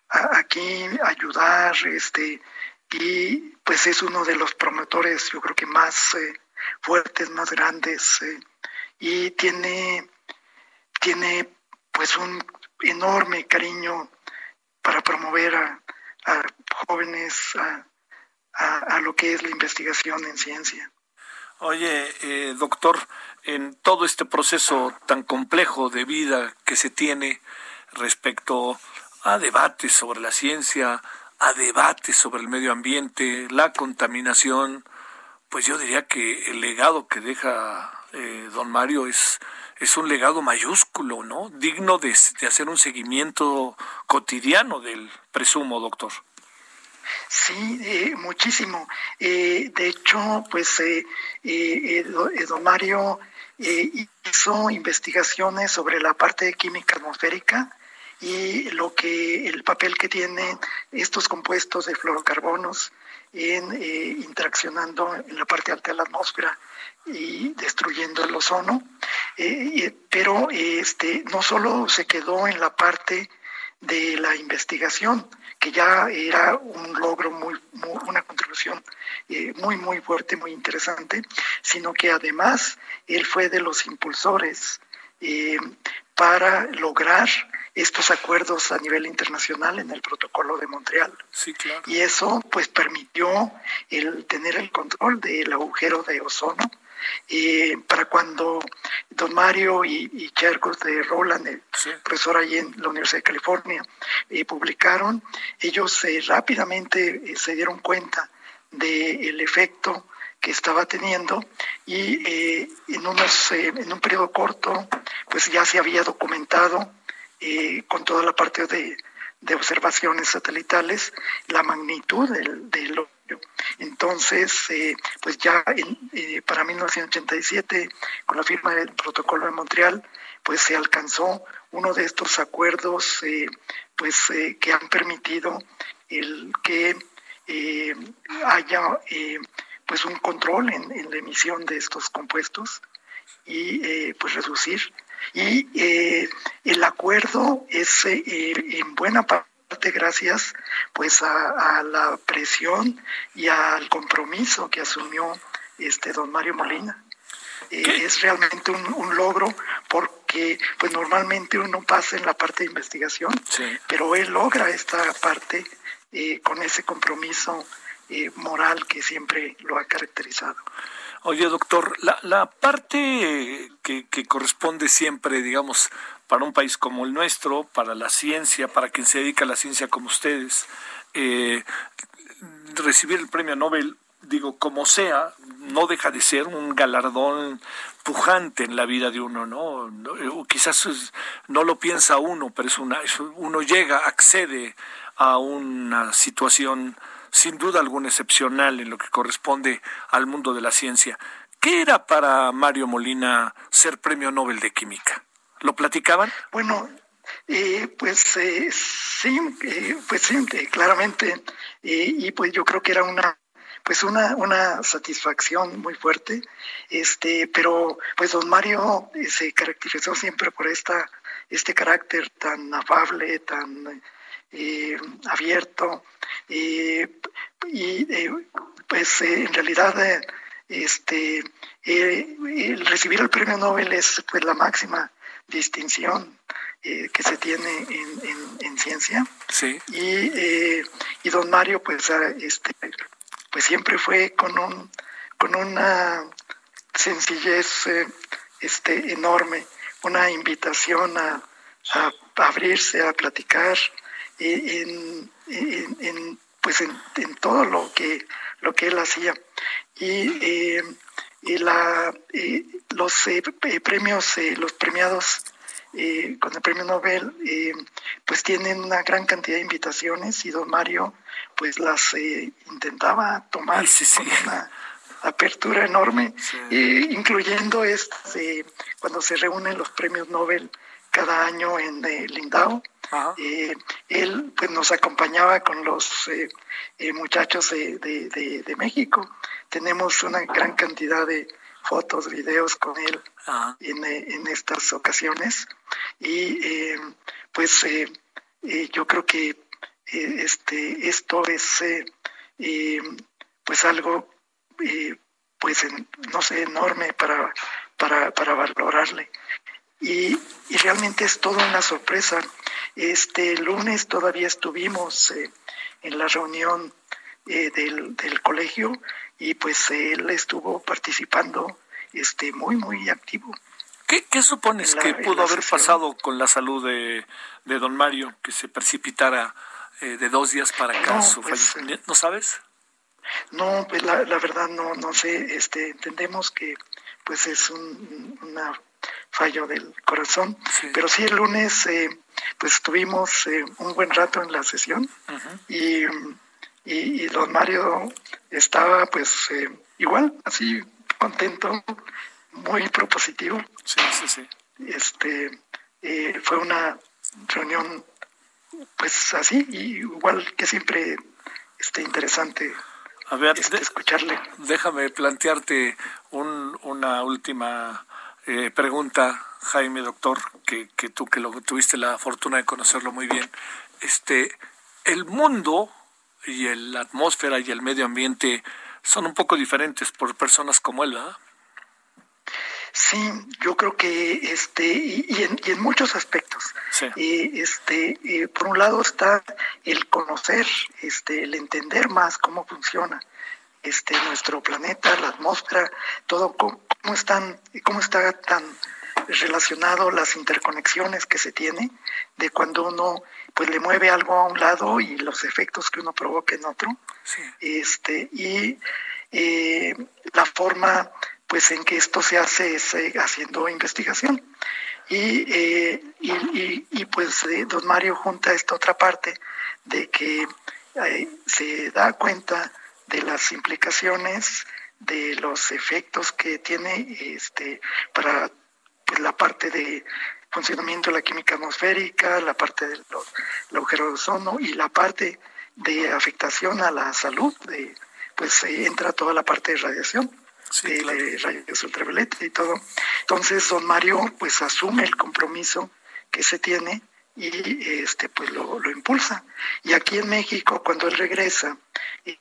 aquí ayudar este y pues es uno de los promotores yo creo que más fuertes más grandes y tiene tiene pues un enorme cariño para promover a, a jóvenes a, a, lo que es la investigación en ciencia. Oye, eh, doctor, en todo este proceso tan complejo de vida que se tiene respecto a debates sobre la ciencia, a debates sobre el medio ambiente, la contaminación, pues yo diría que el legado que deja eh, don Mario es, es un legado mayúsculo, ¿no? Digno de, de hacer un seguimiento cotidiano del presumo, doctor. Sí, eh, muchísimo. Eh, de hecho, pues eh, eh don Mario hizo investigaciones sobre la parte de química atmosférica y lo que el papel que tienen estos compuestos de fluorocarbonos en interaccionando en la parte alta de la atmósfera y destruyendo el ozono. pero este no solo se quedó en la parte de la investigación, que ya era un logro muy, una contribución eh, muy muy fuerte, muy interesante, sino que además él fue de los impulsores eh, para lograr estos acuerdos a nivel internacional en el protocolo de Montreal. Sí, claro. Y eso pues permitió el tener el control del agujero de ozono y para cuando don Mario y, y de Roland, el profesor ahí en la Universidad de California, eh, publicaron, ellos eh, rápidamente eh, se dieron cuenta del efecto que estaba teniendo y en, unos, en un periodo corto pues ya se había documentado con toda la parte de, de observaciones satelitales la magnitud del, del entonces, eh, pues ya eh, para 1987, con la firma del protocolo de Montreal, pues se alcanzó uno de estos acuerdos eh, pues que han permitido el que haya pues un control en, en, la emisión de estos compuestos y pues reducir. Y el acuerdo es en buena parte gracias pues a, la presión y al compromiso que asumió este don Mario Molina. Eh, es realmente un, logro porque pues normalmente uno pasa en la parte de investigación, pero él logra esta parte eh, con ese compromiso eh, moral que siempre lo ha caracterizado. Oye, doctor, la, la parte que, que corresponde siempre, digamos, para un país como el nuestro, para la ciencia, para quien se dedica a la ciencia como ustedes, eh, recibir el premio Nobel, digo, como sea, no deja de ser un galardón pujante en la vida de uno, ¿no? Quizás no lo piensa uno, pero es una, uno llega, accede a una situación sin duda alguna excepcional en lo que corresponde al mundo de la ciencia. ¿Qué era para Mario Molina ser premio Nobel de Química? ¿Lo platicaban? Bueno, eh, pues eh, sí, eh, pues sí, claramente, y pues yo creo que era una pues una, una satisfacción muy fuerte, este, pero pues don Mario se caracterizó siempre por esta, este carácter tan afable, tan abierto, y pues en realidad este, el recibir el premio Nobel es pues la máxima distinción eh, que se tiene en, en, ciencia. Sí. Y, eh, y don Mario, pues, este, pues siempre fue con, un, con una sencillez eh, este, enorme, una invitación a, a abrirse, a platicar en, en, pues en, en, todo lo que, lo que él hacía. Y la, los eh, premios, eh, los premiados eh, con el premio Nobel, pues tienen una gran cantidad de invitaciones y don Mario pues las intentaba tomar con una apertura enorme, incluyendo este, cuando se reúnen los premios Nobel cada año en Lindau. Él pues, nos acompañaba con los muchachos de, de, de México. Tenemos una gran cantidad de fotos, videos con él en, eh, en, estas ocasiones. Y eh, pues eh, yo creo que este esto es pues algo pues no sé enorme para para, para valorarle y, y, realmente es toda una sorpresa este lunes todavía estuvimos en la reunión del, del colegio y pues él estuvo participando este muy muy activo. ¿Qué, qué supones que pudo haber pasado con la salud de, de don Mario que se precipitara eh, de dos días para acá no, su pues, ¿No sabes? No, pues la, la, verdad no no sé. Este entendemos que pues es un una fallo del corazón, pero sí el lunes eh, pues estuvimos eh, un buen rato en la sesión y y, don Mario estaba pues eh, igual, así contento, muy propositivo. Sí, sí, sí. Este, eh, fue una reunión pues así, igual que siempre este, interesante a ver, este, escucharle. Déjame plantearte un, una última eh, pregunta, Jaime, doctor, que, que tú que lo tuviste la fortuna de conocerlo muy bien. Este, el mundo y la atmósfera y el medio ambiente son un poco diferentes por personas como él, ¿verdad? Sí, yo creo que este y, en, y en, muchos aspectos. este, por un lado está el conocer, este, el entender más cómo funciona este nuestro planeta, la atmósfera, todo cómo, están, cómo está tan relacionado las interconexiones que se tiene de cuando uno pues le mueve algo a un lado y los efectos que uno provoca en otro este y eh, la forma pues en que esto se hace es eh, haciendo investigación. Y, eh, y, y, pues don Mario junta esta otra parte de que se da cuenta de las implicaciones de los efectos que tiene este para la parte de, funcionamiento de la química atmosférica, la parte del, agujero de ozono y la parte de afectación a la salud, de, pues entra toda la parte de radiación. de rayos ultravioleta y todo. Entonces, don Mario pues asume el compromiso que se tiene y este pues lo, impulsa. Y aquí en México, cuando él regresa,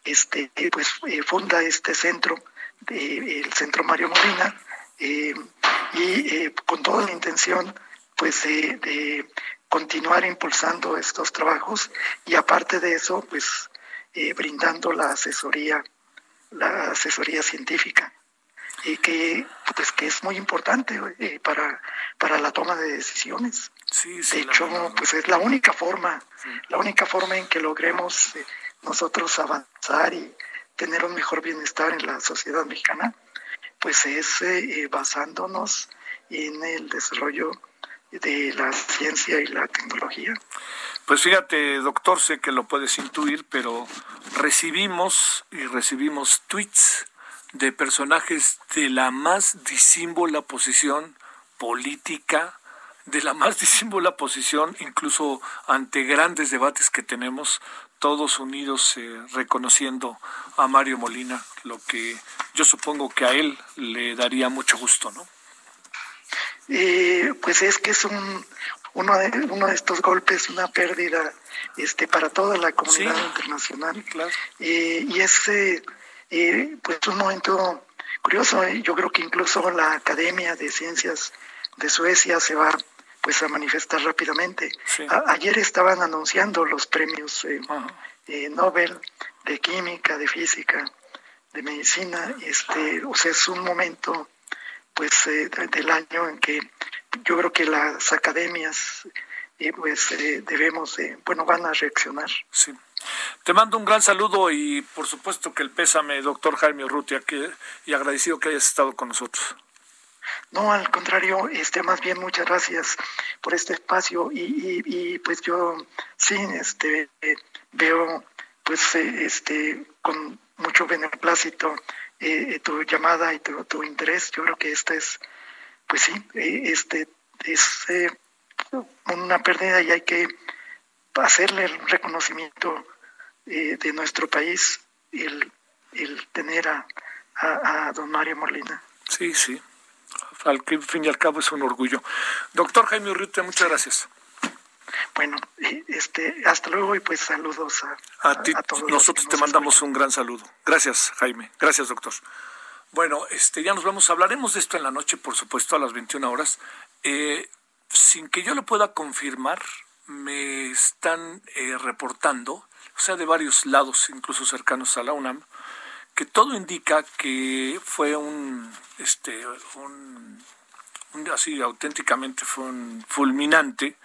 este pues eh, funda este centro, de, el Centro Mario Molina, eh, y eh, con toda la intención pues de continuar impulsando estos trabajos y aparte de eso pues brindando la asesoría la asesoría científica y que pues que es muy importante para para la toma de decisiones. De hecho pues es la única forma la única forma en que logremos nosotros avanzar y tener un mejor bienestar en la sociedad mexicana pues es eh, basándonos en el desarrollo de la ciencia y la tecnología. Pues fíjate, doctor, sé que lo puedes intuir, pero recibimos y recibimos tweets de personajes de la más disímbola posición política, de la más disímbola posición, incluso ante grandes debates que tenemos, todos unidos eh, reconociendo a Mario Molina, lo que yo supongo que a él le daría mucho gusto, ¿no? Eh, pues es que es un, uno, de, uno de estos golpes, una pérdida este, para toda la comunidad internacional. Eh, y es eh, pues un momento curioso, yo creo que incluso la Academia de Ciencias de Suecia se va pues a manifestar rápidamente. ayer estaban anunciando los premios Nobel de Química, de Física, de Medicina. Este, o sea, es un momento pues eh, del año en que yo creo que las academias eh, pues eh, debemos bueno van a reaccionar. Sí te mando un gran saludo y por supuesto que el pésame doctor Jaime Urrutia que y agradecido que hayas estado con nosotros no al contrario este más bien muchas gracias por este espacio y, pues yo sí este veo pues este con mucho beneplácito eh, tu llamada y tu, interés. Yo creo que esta es, pues sí, eh, este es eh, una pérdida y hay que hacerle el reconocimiento de nuestro país, el, el tener a, a, don Mario Molina. Sí, sí. Al fin y al cabo es un orgullo. Doctor Jaime Urrutia, muchas gracias. Bueno, este, hasta luego y pues saludos a, a, ti. todos. Nosotros te mandamos un gran saludo. Gracias, Jaime. Gracias, doctor. Bueno, este, ya nos vamos, hablaremos de esto en la noche, por supuesto, a las 21 horas. Eh, sin que yo lo pueda confirmar, me están eh, reportando, o sea, de varios lados, incluso cercanos a la UNAM, que todo indica que fue un, este, un, así auténticamente fue un fulminante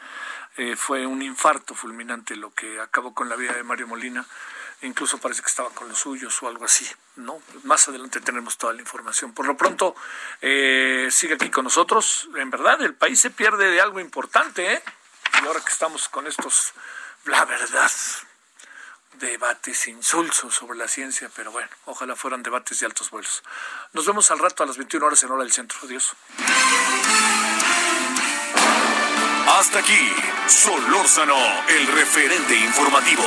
eh, fue un infarto fulminante lo que acabó con la vida de Mario Molina. Incluso parece que estaba con los suyos o algo así, ¿no? Más adelante tenemos toda la información. Por lo pronto, eh, sigue aquí con nosotros. En verdad, el país se pierde de algo importante, ¿eh? Y ahora que estamos con estos, la verdad, debates insulsos sobre la ciencia, pero bueno, ojalá fueran debates de altos vuelos. Nos vemos al rato a las 21 horas en Hora del Centro. Adiós. Hasta aquí, Solórzano, el referente informativo.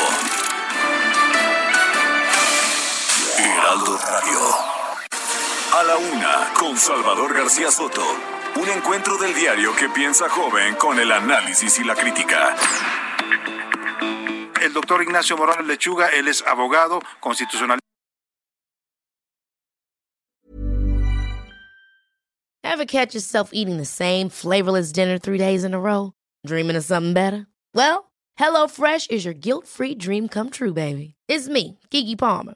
Heraldo Radio. A la una, con Salvador García Soto. Un encuentro del diario que piensa joven con el análisis y la crítica. El doctor Ignacio Morales Lechuga, él es abogado constitucional. Ever catch yourself eating the same flavorless dinner three days in a row? Dreaming of something better? Well, HelloFresh is your guilt-free dream come true, baby. It's me, Kiki Palmer.